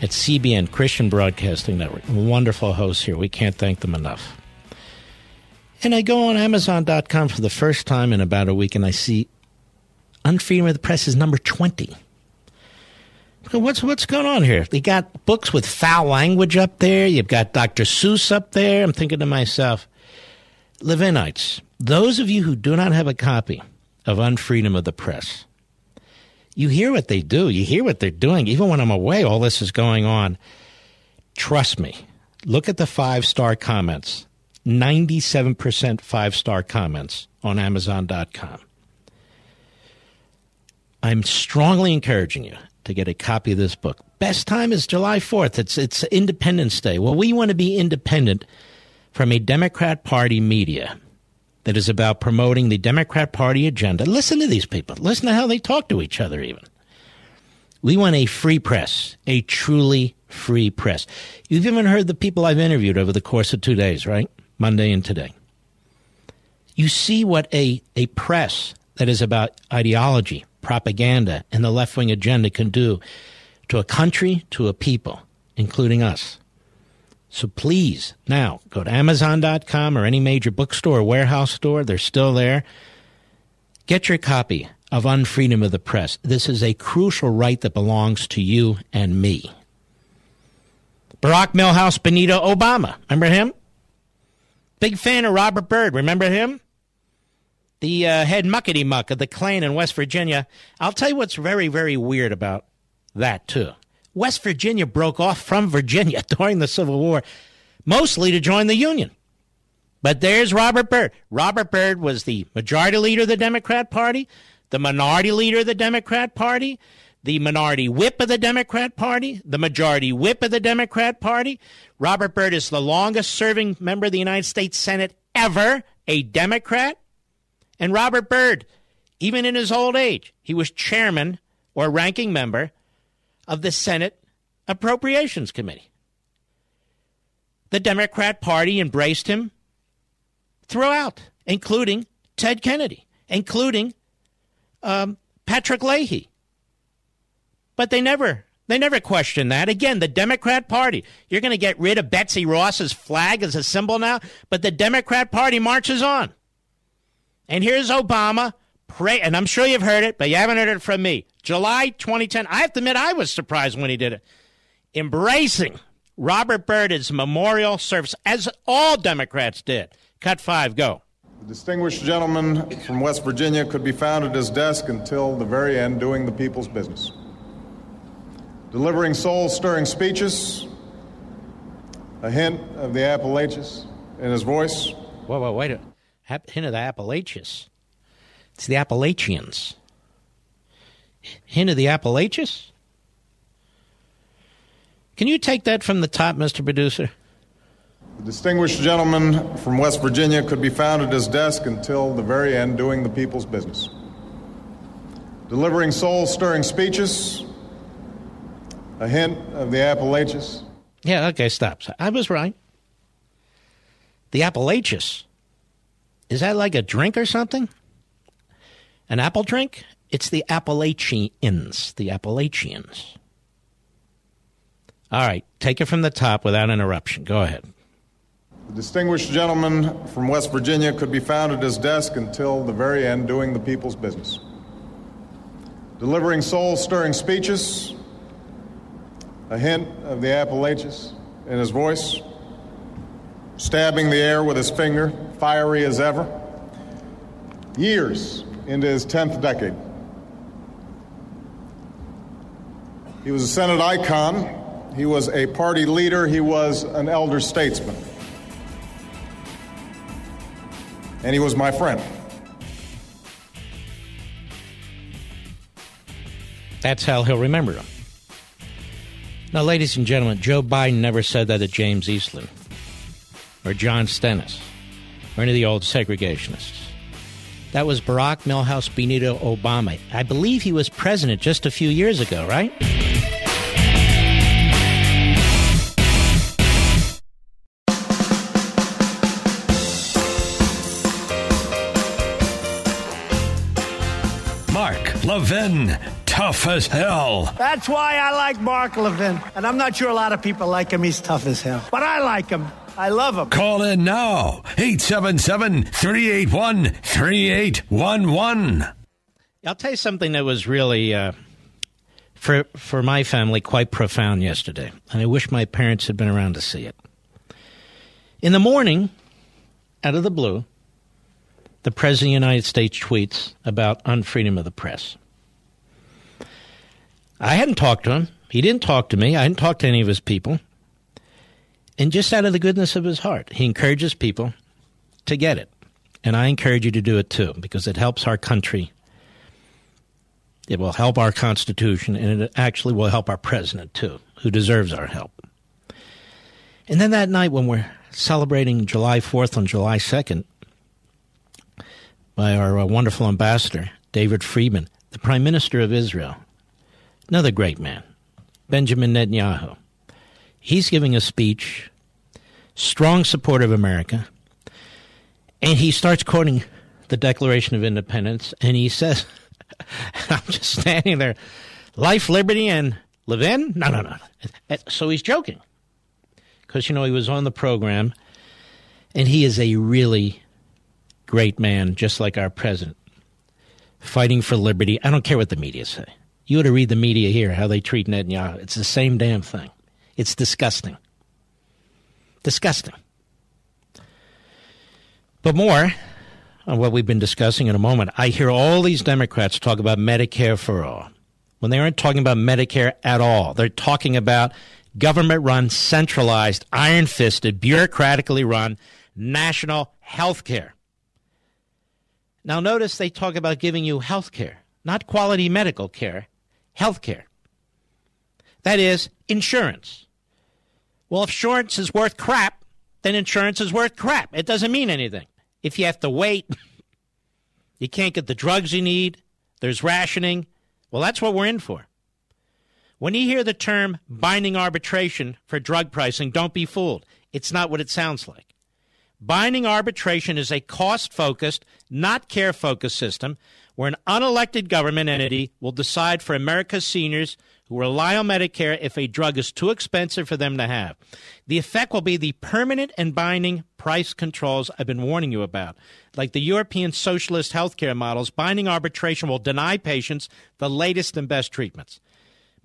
It's CBN, Christian Broadcasting Network. Wonderful hosts here. We can't thank them enough. And I go on Amazon.com for the first time in about a week and I see Unfreedom of the Press is number 20. What's what's going on here? They got books with foul language up there. You've got Dr. Seuss up there. I'm thinking to myself, Levinites, those of you who do not have a copy of Unfreedom of the Press, you hear what they do. You hear what they're doing. Even when I'm away, all this is going on. Trust me. Look at the five star comments. 97% five star comments on Amazon.com. I'm strongly encouraging you to get a copy of this book. Best time is July 4th. It's, it's Independence Day. Well, we want to be independent from a Democrat Party media that is about promoting the Democrat Party agenda. Listen to these people. Listen to how they talk to each other, even. We want a free press, a truly free press. You've even heard the people I've interviewed over the course of two days, right? Monday and today. You see what a, a press that is about ideology, propaganda, and the left wing agenda can do to a country, to a people, including us. So please, now go to Amazon.com or any major bookstore or warehouse store. They're still there. Get your copy of Unfreedom of the Press. This is a crucial right that belongs to you and me. Barack Milhouse Benito Obama. Remember him? Big fan of Robert Byrd. Remember him? The uh, head muckety muck of the Klan in West Virginia. I'll tell you what's very, very weird about that, too. West Virginia broke off from Virginia *laughs* during the Civil War, mostly to join the Union. But there's Robert Byrd. Robert Byrd was the majority leader of the Democrat Party, the minority leader of the Democrat Party, the minority whip of the Democrat Party, the majority whip of the Democrat Party. Robert Byrd is the longest serving member of the United States Senate ever, a Democrat. And Robert Byrd, even in his old age, he was chairman or ranking member of the Senate Appropriations Committee. The Democrat Party embraced him throughout, including Ted Kennedy, including um, Patrick Leahy. But they never they never questioned that. Again, the Democrat Party. You're going to get rid of Betsy Ross's flag as a symbol now, but the Democrat Party marches on. And here's Obama pray, and I'm sure you've heard it, but you haven't heard it from me. July 2010. I have to admit, I was surprised when he did it. Embracing Robert Byrd's memorial service, as all Democrats did. Cut five, go. The distinguished gentleman from West Virginia could be found at his desk until the very end doing the people's business. Delivering soul stirring speeches, a hint of the Appalachians in his voice. Whoa, whoa, wait a hint of the Appalachians. It's the Appalachians. Hint of the Appalachians? Can you take that from the top, Mr. Producer? The distinguished gentleman from West Virginia could be found at his desk until the very end doing the people's business. Delivering soul stirring speeches, a hint of the Appalachians. Yeah, okay, stop. I was right. The Appalachians. Is that like a drink or something? An apple drink? It's the Appalachians. The Appalachians. All right, take it from the top without interruption. Go ahead. The distinguished gentleman from West Virginia could be found at his desk until the very end doing the people's business. Delivering soul stirring speeches, a hint of the Appalachians in his voice, stabbing the air with his finger, fiery as ever. Years into his 10th decade. He was a Senate icon. He was a party leader. He was an elder statesman. And he was my friend. That's how he'll remember him. Now, ladies and gentlemen, Joe Biden never said that to James Eastland or John Stennis or any of the old segregationists. That was Barack Milhouse Benito Obama. I believe he was president just a few years ago, right? Mark Levin, tough as hell. That's why I like Mark Levin. And I'm not sure a lot of people like him. He's tough as hell. But I like him. I love them. Call in now. 877 381 3811. I'll tell you something that was really, uh, for, for my family, quite profound yesterday. And I wish my parents had been around to see it. In the morning, out of the blue, the President of the United States tweets about unfreedom of the press. I hadn't talked to him. He didn't talk to me. I hadn't talked to any of his people. And just out of the goodness of his heart, he encourages people to get it. And I encourage you to do it too, because it helps our country. It will help our Constitution, and it actually will help our president too, who deserves our help. And then that night, when we're celebrating July 4th on July 2nd, by our uh, wonderful ambassador, David Friedman, the Prime Minister of Israel, another great man, Benjamin Netanyahu. He's giving a speech, strong support of America, and he starts quoting the Declaration of Independence, and he says, *laughs* I'm just standing there, life, liberty, and Levin? No, no, no. So he's joking. Because, you know, he was on the program, and he is a really great man, just like our president, fighting for liberty. I don't care what the media say. You ought to read the media here, how they treat Netanyahu. It's the same damn thing. It's disgusting. Disgusting. But more on what we've been discussing in a moment, I hear all these Democrats talk about Medicare for all when they aren't talking about Medicare at all. They're talking about government run, centralized, iron fisted, bureaucratically run national health care. Now, notice they talk about giving you health care, not quality medical care, health care. That is, insurance. Well, if insurance is worth crap, then insurance is worth crap. It doesn't mean anything. If you have to wait, *laughs* you can't get the drugs you need, there's rationing. Well, that's what we're in for. When you hear the term binding arbitration for drug pricing, don't be fooled. It's not what it sounds like. Binding arbitration is a cost focused, not care focused system where an unelected government entity will decide for America's seniors who rely on Medicare if a drug is too expensive for them to have. The effect will be the permanent and binding price controls I've been warning you about. Like the European socialist healthcare models, binding arbitration will deny patients the latest and best treatments.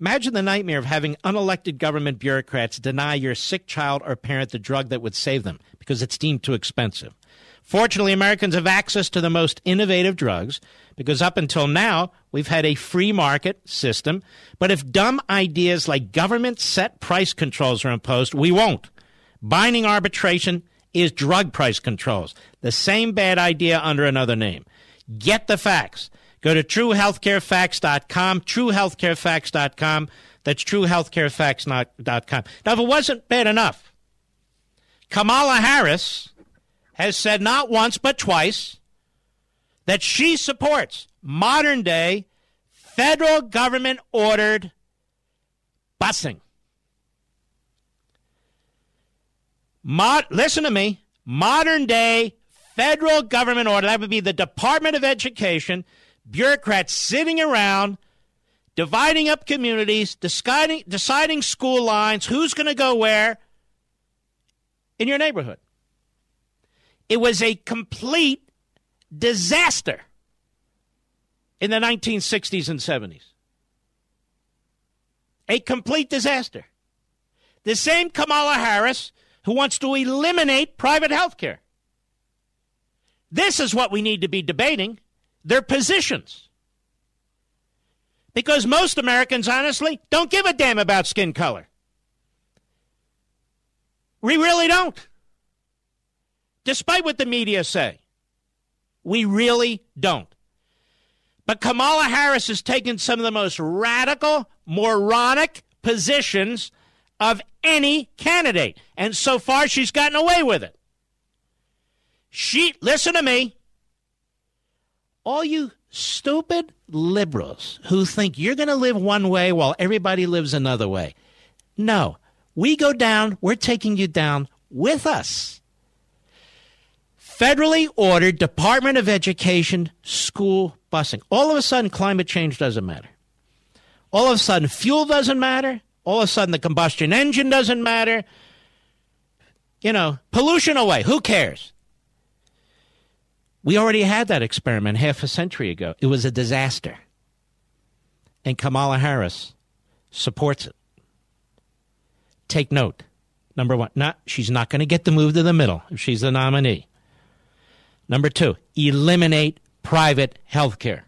Imagine the nightmare of having unelected government bureaucrats deny your sick child or parent the drug that would save them because it's deemed too expensive. Fortunately, Americans have access to the most innovative drugs because up until now, we've had a free market system. But if dumb ideas like government set price controls are imposed, we won't. Binding arbitration is drug price controls. The same bad idea under another name. Get the facts. Go to truehealthcarefacts.com, truehealthcarefacts.com. That's truehealthcarefacts.com. Now, if it wasn't bad enough, Kamala Harris has said not once but twice that she supports modern day federal government ordered busing. Listen to me. Modern day federal government order, that would be the Department of Education, bureaucrats sitting around dividing up communities, deciding, deciding school lines, who's going to go where in your neighborhood. It was a complete disaster in the 1960s and 70s. A complete disaster. The same Kamala Harris who wants to eliminate private health care. This is what we need to be debating their positions. Because most Americans, honestly, don't give a damn about skin color. We really don't. Despite what the media say. We really don't. But Kamala Harris has taken some of the most radical, moronic positions of any candidate. And so far, she's gotten away with it. She, listen to me. All you stupid liberals who think you're going to live one way while everybody lives another way. No, we go down, we're taking you down with us federally ordered Department of Education school busing. All of a sudden, climate change doesn't matter. All of a sudden, fuel doesn't matter. All of a sudden, the combustion engine doesn't matter. You know, pollution away. Who cares? We already had that experiment half a century ago. It was a disaster. And Kamala Harris supports it. Take note. Number one, not she's not going to get the move to the middle if she's the nominee. Number two, eliminate private health care.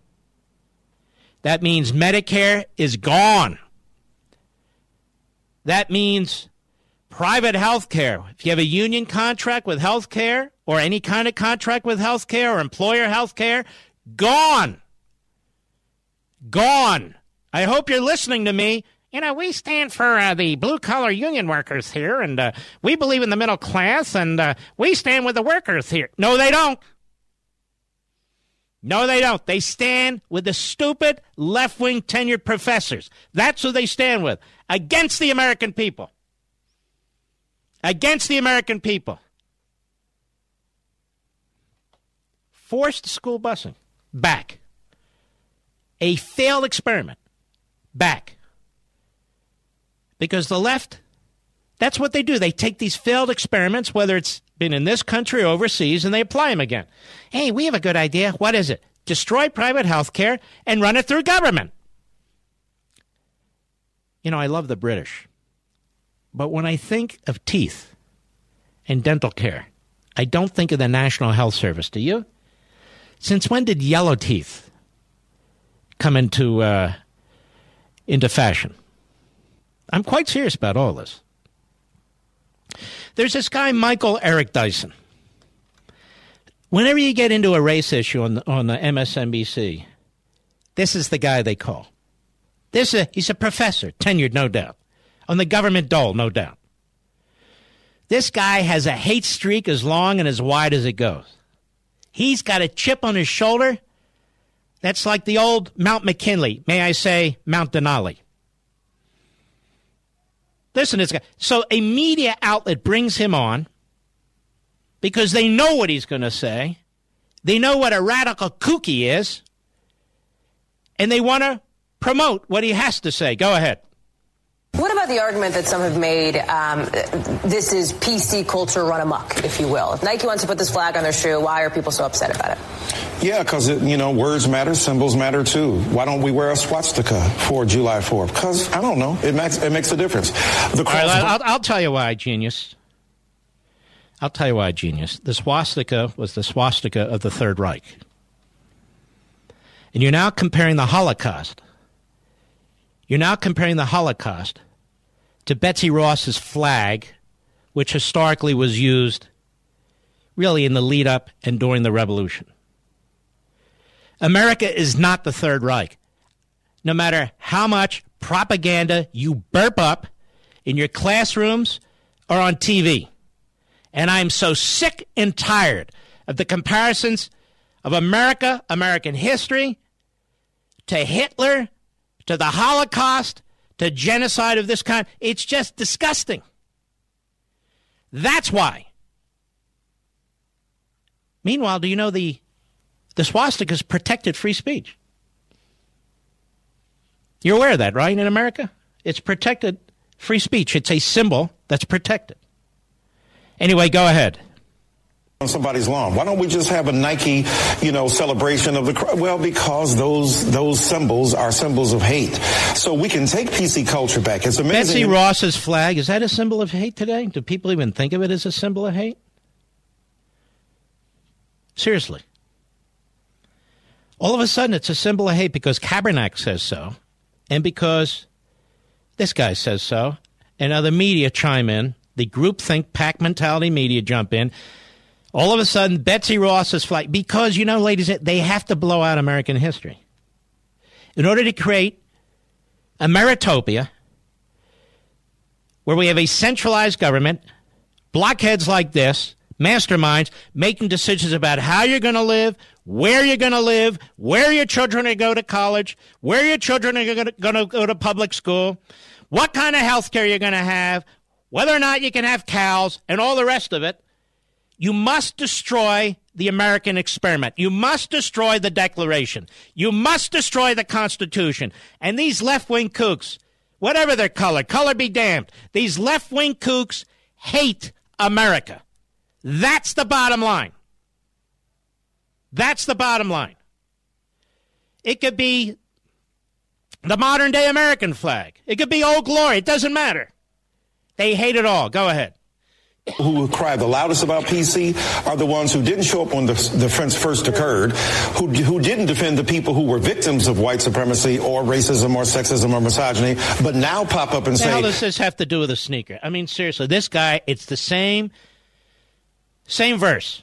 That means Medicare is gone. That means private health care. If you have a union contract with health care or any kind of contract with health care or employer health care, gone. Gone. I hope you're listening to me. You know, we stand for uh, the blue collar union workers here, and uh, we believe in the middle class, and uh, we stand with the workers here. No, they don't. No, they don't. They stand with the stupid left wing tenured professors. That's who they stand with against the American people. Against the American people. Forced school busing. Back. A failed experiment. Back. Because the left, that's what they do. They take these failed experiments, whether it's been in this country or overseas, and they apply them again. Hey, we have a good idea. What is it? Destroy private health care and run it through government. You know, I love the British. But when I think of teeth and dental care, I don't think of the National Health Service. Do you? Since when did yellow teeth come into uh, into fashion? I'm quite serious about all this. There's this guy, Michael Eric Dyson. Whenever you get into a race issue on the, on the MSNBC, this is the guy they call. This is a, he's a professor, tenured, no doubt, on the government dole, no doubt. This guy has a hate streak as long and as wide as it goes. He's got a chip on his shoulder that's like the old Mount McKinley, may I say, Mount Denali. Listen this guy. So a media outlet brings him on because they know what he's going to say. They know what a radical kook he is. And they want to promote what he has to say. Go ahead. What about the argument that some have made? Um, this is PC culture run amok, if you will. If Nike wants to put this flag on their shoe, why are people so upset about it? Yeah, because you know words matter, symbols matter too. Why don't we wear a swastika for July 4th? Because I don't know, it makes it makes a difference. The cross- right, I'll, I'll tell you why, genius. I'll tell you why, genius. The swastika was the swastika of the Third Reich. And you're now comparing the Holocaust. You're now comparing the Holocaust to Betsy Ross's flag, which historically was used really in the lead up and during the revolution. America is not the Third Reich. No matter how much propaganda you burp up in your classrooms or on TV. And I'm so sick and tired of the comparisons of America, American history, to Hitler, to the Holocaust, to genocide of this kind. It's just disgusting. That's why. Meanwhile, do you know the the swastika is protected free speech? You're aware of that, right? In America, it's protected free speech. It's a symbol that's protected. Anyway, go ahead on somebody's lawn. Why don't we just have a Nike, you know, celebration of the well because those those symbols are symbols of hate. So we can take PC culture back. It's amazing. Betsy Ross's flag is that a symbol of hate today? Do people even think of it as a symbol of hate? Seriously. All of a sudden it's a symbol of hate because Kaepernick says so and because this guy says so and other media chime in. The groupthink pack mentality media jump in all of a sudden, Betsy Ross's flight, because, you know, ladies, they have to blow out American history. In order to create a meritopia where we have a centralized government, blockheads like this, masterminds, making decisions about how you're going to live, where you're going to live, where your children are going to go to college, where your children are going to go to public school, what kind of health care you're going to have, whether or not you can have cows, and all the rest of it. You must destroy the American experiment. You must destroy the Declaration. You must destroy the Constitution. And these left wing kooks, whatever their color, color be damned, these left wing kooks hate America. That's the bottom line. That's the bottom line. It could be the modern day American flag. It could be Old Glory. It doesn't matter. They hate it all. Go ahead who cry the loudest about PC are the ones who didn't show up when the, the offense first occurred, who, who didn't defend the people who were victims of white supremacy or racism or sexism or misogyny, but now pop up and say. How does this have to do with a sneaker? I mean, seriously, this guy, it's the same, same verse.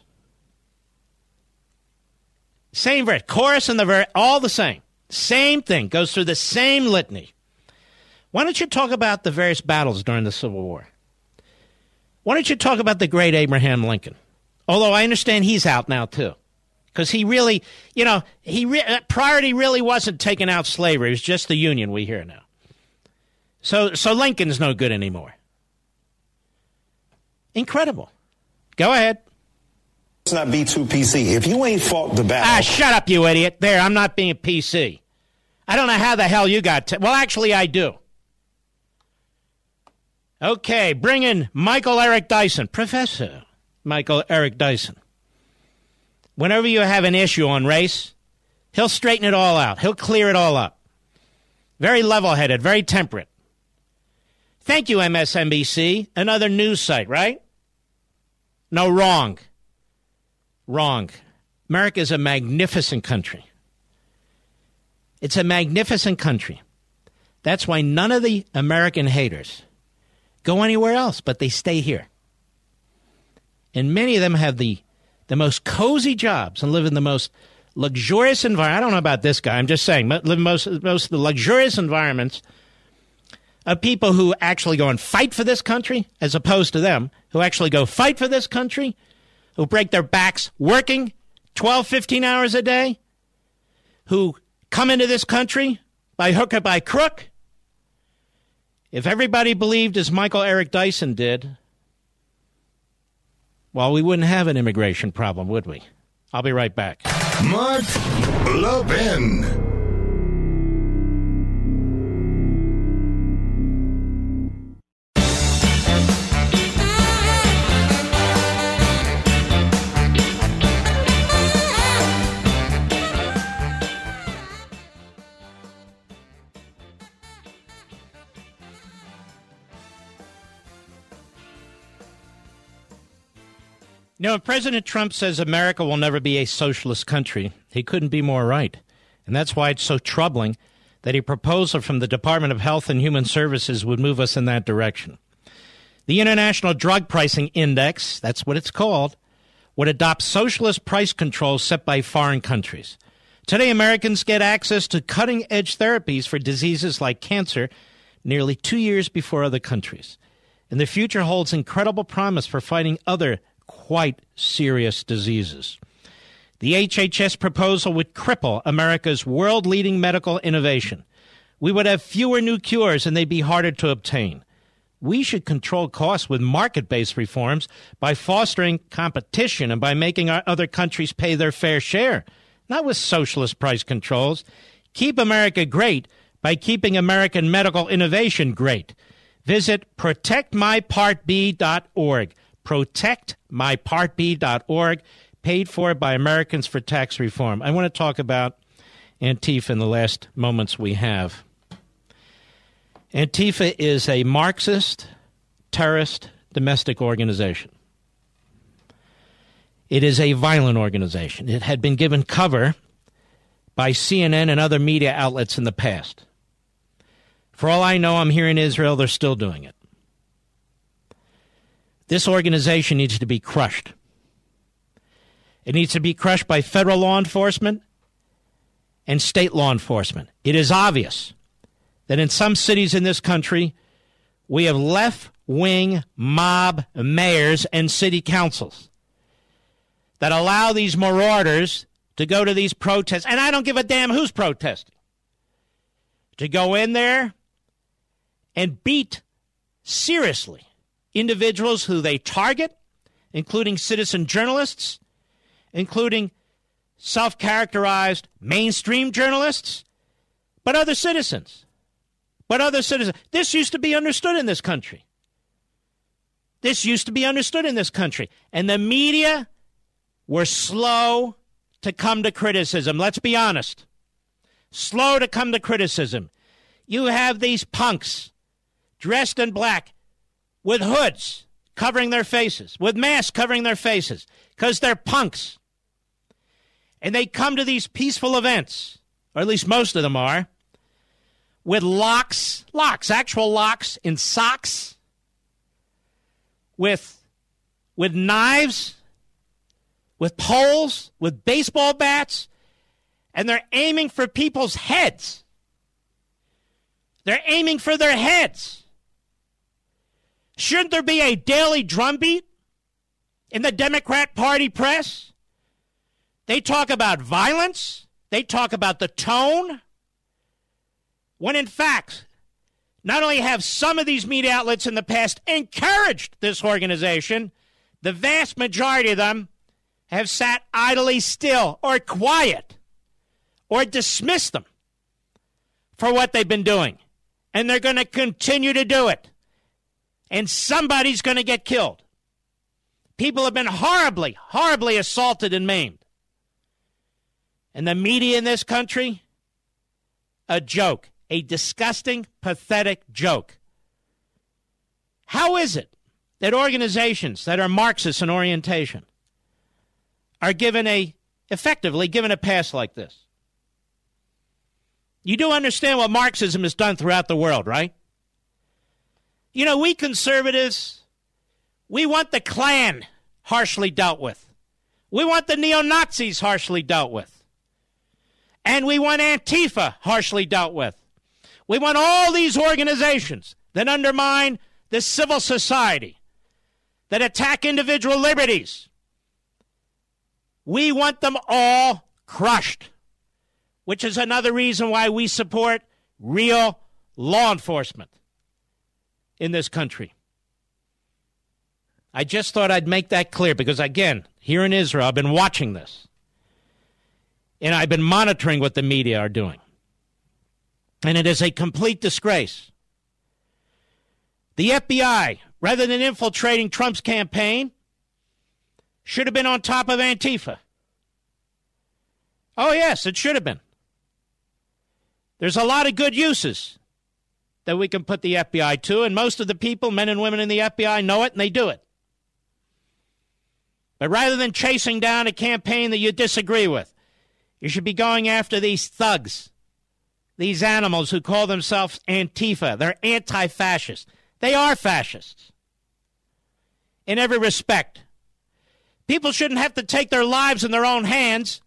Same verse. Chorus and the verse, all the same. Same thing. Goes through the same litany. Why don't you talk about the various battles during the Civil War? Why don't you talk about the great Abraham Lincoln? Although I understand he's out now too. Because he really, you know, he re- uh, priority really wasn't taking out slavery. It was just the Union we hear now. So, so Lincoln's no good anymore. Incredible. Go ahead. Let's not be too PC. If you ain't fought the battle. Ah, shut up, you idiot. There, I'm not being PC. I don't know how the hell you got. T- well, actually, I do. Okay, bring in Michael Eric Dyson, Professor Michael Eric Dyson. Whenever you have an issue on race, he'll straighten it all out. He'll clear it all up. Very level headed, very temperate. Thank you, MSNBC. Another news site, right? No, wrong. Wrong. America is a magnificent country. It's a magnificent country. That's why none of the American haters go anywhere else, but they stay here. And many of them have the, the most cozy jobs and live in the most luxurious environment. I don't know about this guy. I'm just saying, live most, most of the luxurious environments of people who actually go and fight for this country, as opposed to them who actually go fight for this country, who break their backs working 12, 15 hours a day, who come into this country by hook or by crook, if everybody believed as Michael Eric Dyson did, well, we wouldn't have an immigration problem, would we? I'll be right back. Mark Levin. You know, if President Trump says America will never be a socialist country, he couldn't be more right. And that's why it's so troubling that a proposal from the Department of Health and Human Services would move us in that direction. The International Drug Pricing Index, that's what it's called, would adopt socialist price controls set by foreign countries. Today, Americans get access to cutting edge therapies for diseases like cancer nearly two years before other countries. And the future holds incredible promise for fighting other quite serious diseases. The HHS proposal would cripple America's world leading medical innovation. We would have fewer new cures and they'd be harder to obtain. We should control costs with market based reforms by fostering competition and by making our other countries pay their fair share, not with socialist price controls. Keep America great by keeping American medical innovation great. Visit protectmypartb.org protectmypartb.org, paid for by Americans for Tax Reform. I want to talk about Antifa in the last moments we have. Antifa is a Marxist, terrorist, domestic organization. It is a violent organization. It had been given cover by CNN and other media outlets in the past. For all I know, I'm here in Israel, they're still doing it. This organization needs to be crushed. It needs to be crushed by federal law enforcement and state law enforcement. It is obvious that in some cities in this country, we have left wing mob mayors and city councils that allow these marauders to go to these protests. And I don't give a damn who's protesting. To go in there and beat seriously individuals who they target, including citizen journalists, including self characterized mainstream journalists, but other citizens. But other citizens. This used to be understood in this country. This used to be understood in this country. And the media were slow to come to criticism. Let's be honest. Slow to come to criticism. You have these punks dressed in black with hoods covering their faces, with masks covering their faces, because they're punks. And they come to these peaceful events, or at least most of them are, with locks, locks, actual locks in socks, with with knives, with poles, with baseball bats, and they're aiming for people's heads. They're aiming for their heads. Shouldn't there be a daily drumbeat in the Democrat Party press? They talk about violence. They talk about the tone. When in fact, not only have some of these media outlets in the past encouraged this organization, the vast majority of them have sat idly still or quiet or dismissed them for what they've been doing. And they're going to continue to do it. And somebody's going to get killed. People have been horribly, horribly assaulted and maimed. And the media in this country, a joke, a disgusting, pathetic joke. How is it that organizations that are Marxist in orientation are given a, effectively given a pass like this? You do understand what Marxism has done throughout the world, right? You know, we conservatives, we want the Klan harshly dealt with. We want the neo Nazis harshly dealt with. And we want Antifa harshly dealt with. We want all these organizations that undermine the civil society, that attack individual liberties. We want them all crushed, which is another reason why we support real law enforcement in this country. I just thought I'd make that clear because, again, here in Israel, I've been watching this. And I've been monitoring what the media are doing. And it is a complete disgrace. The FBI, rather than infiltrating Trump's campaign, should have been on top of Antifa. Oh, yes, it should have been. There's a lot of good uses that we can put the FBI to, and most of the people, men and women in the FBI, know it and they do it. But rather than chasing down a campaign that you disagree with, you should be going after these thugs, these animals who call themselves Antifa. They're anti fascist. They are fascists in every respect. People shouldn't have to take their lives in their own hands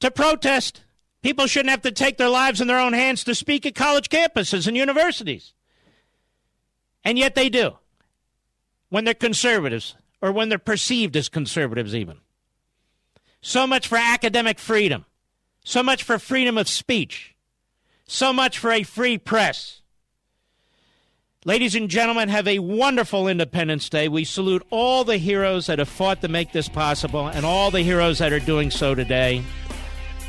to protest. People shouldn't have to take their lives in their own hands to speak at college campuses and universities. And yet they do when they're conservatives or when they're perceived as conservatives, even. So much for academic freedom. So much for freedom of speech. So much for a free press. Ladies and gentlemen, have a wonderful Independence Day. We salute all the heroes that have fought to make this possible and all the heroes that are doing so today.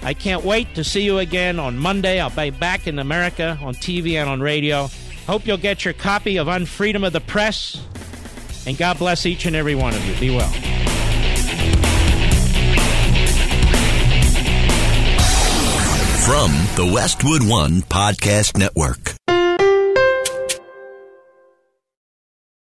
I can't wait to see you again on Monday. I'll be back in America on TV and on radio. Hope you'll get your copy of Unfreedom of the Press. And God bless each and every one of you. Be well. From the Westwood One Podcast Network.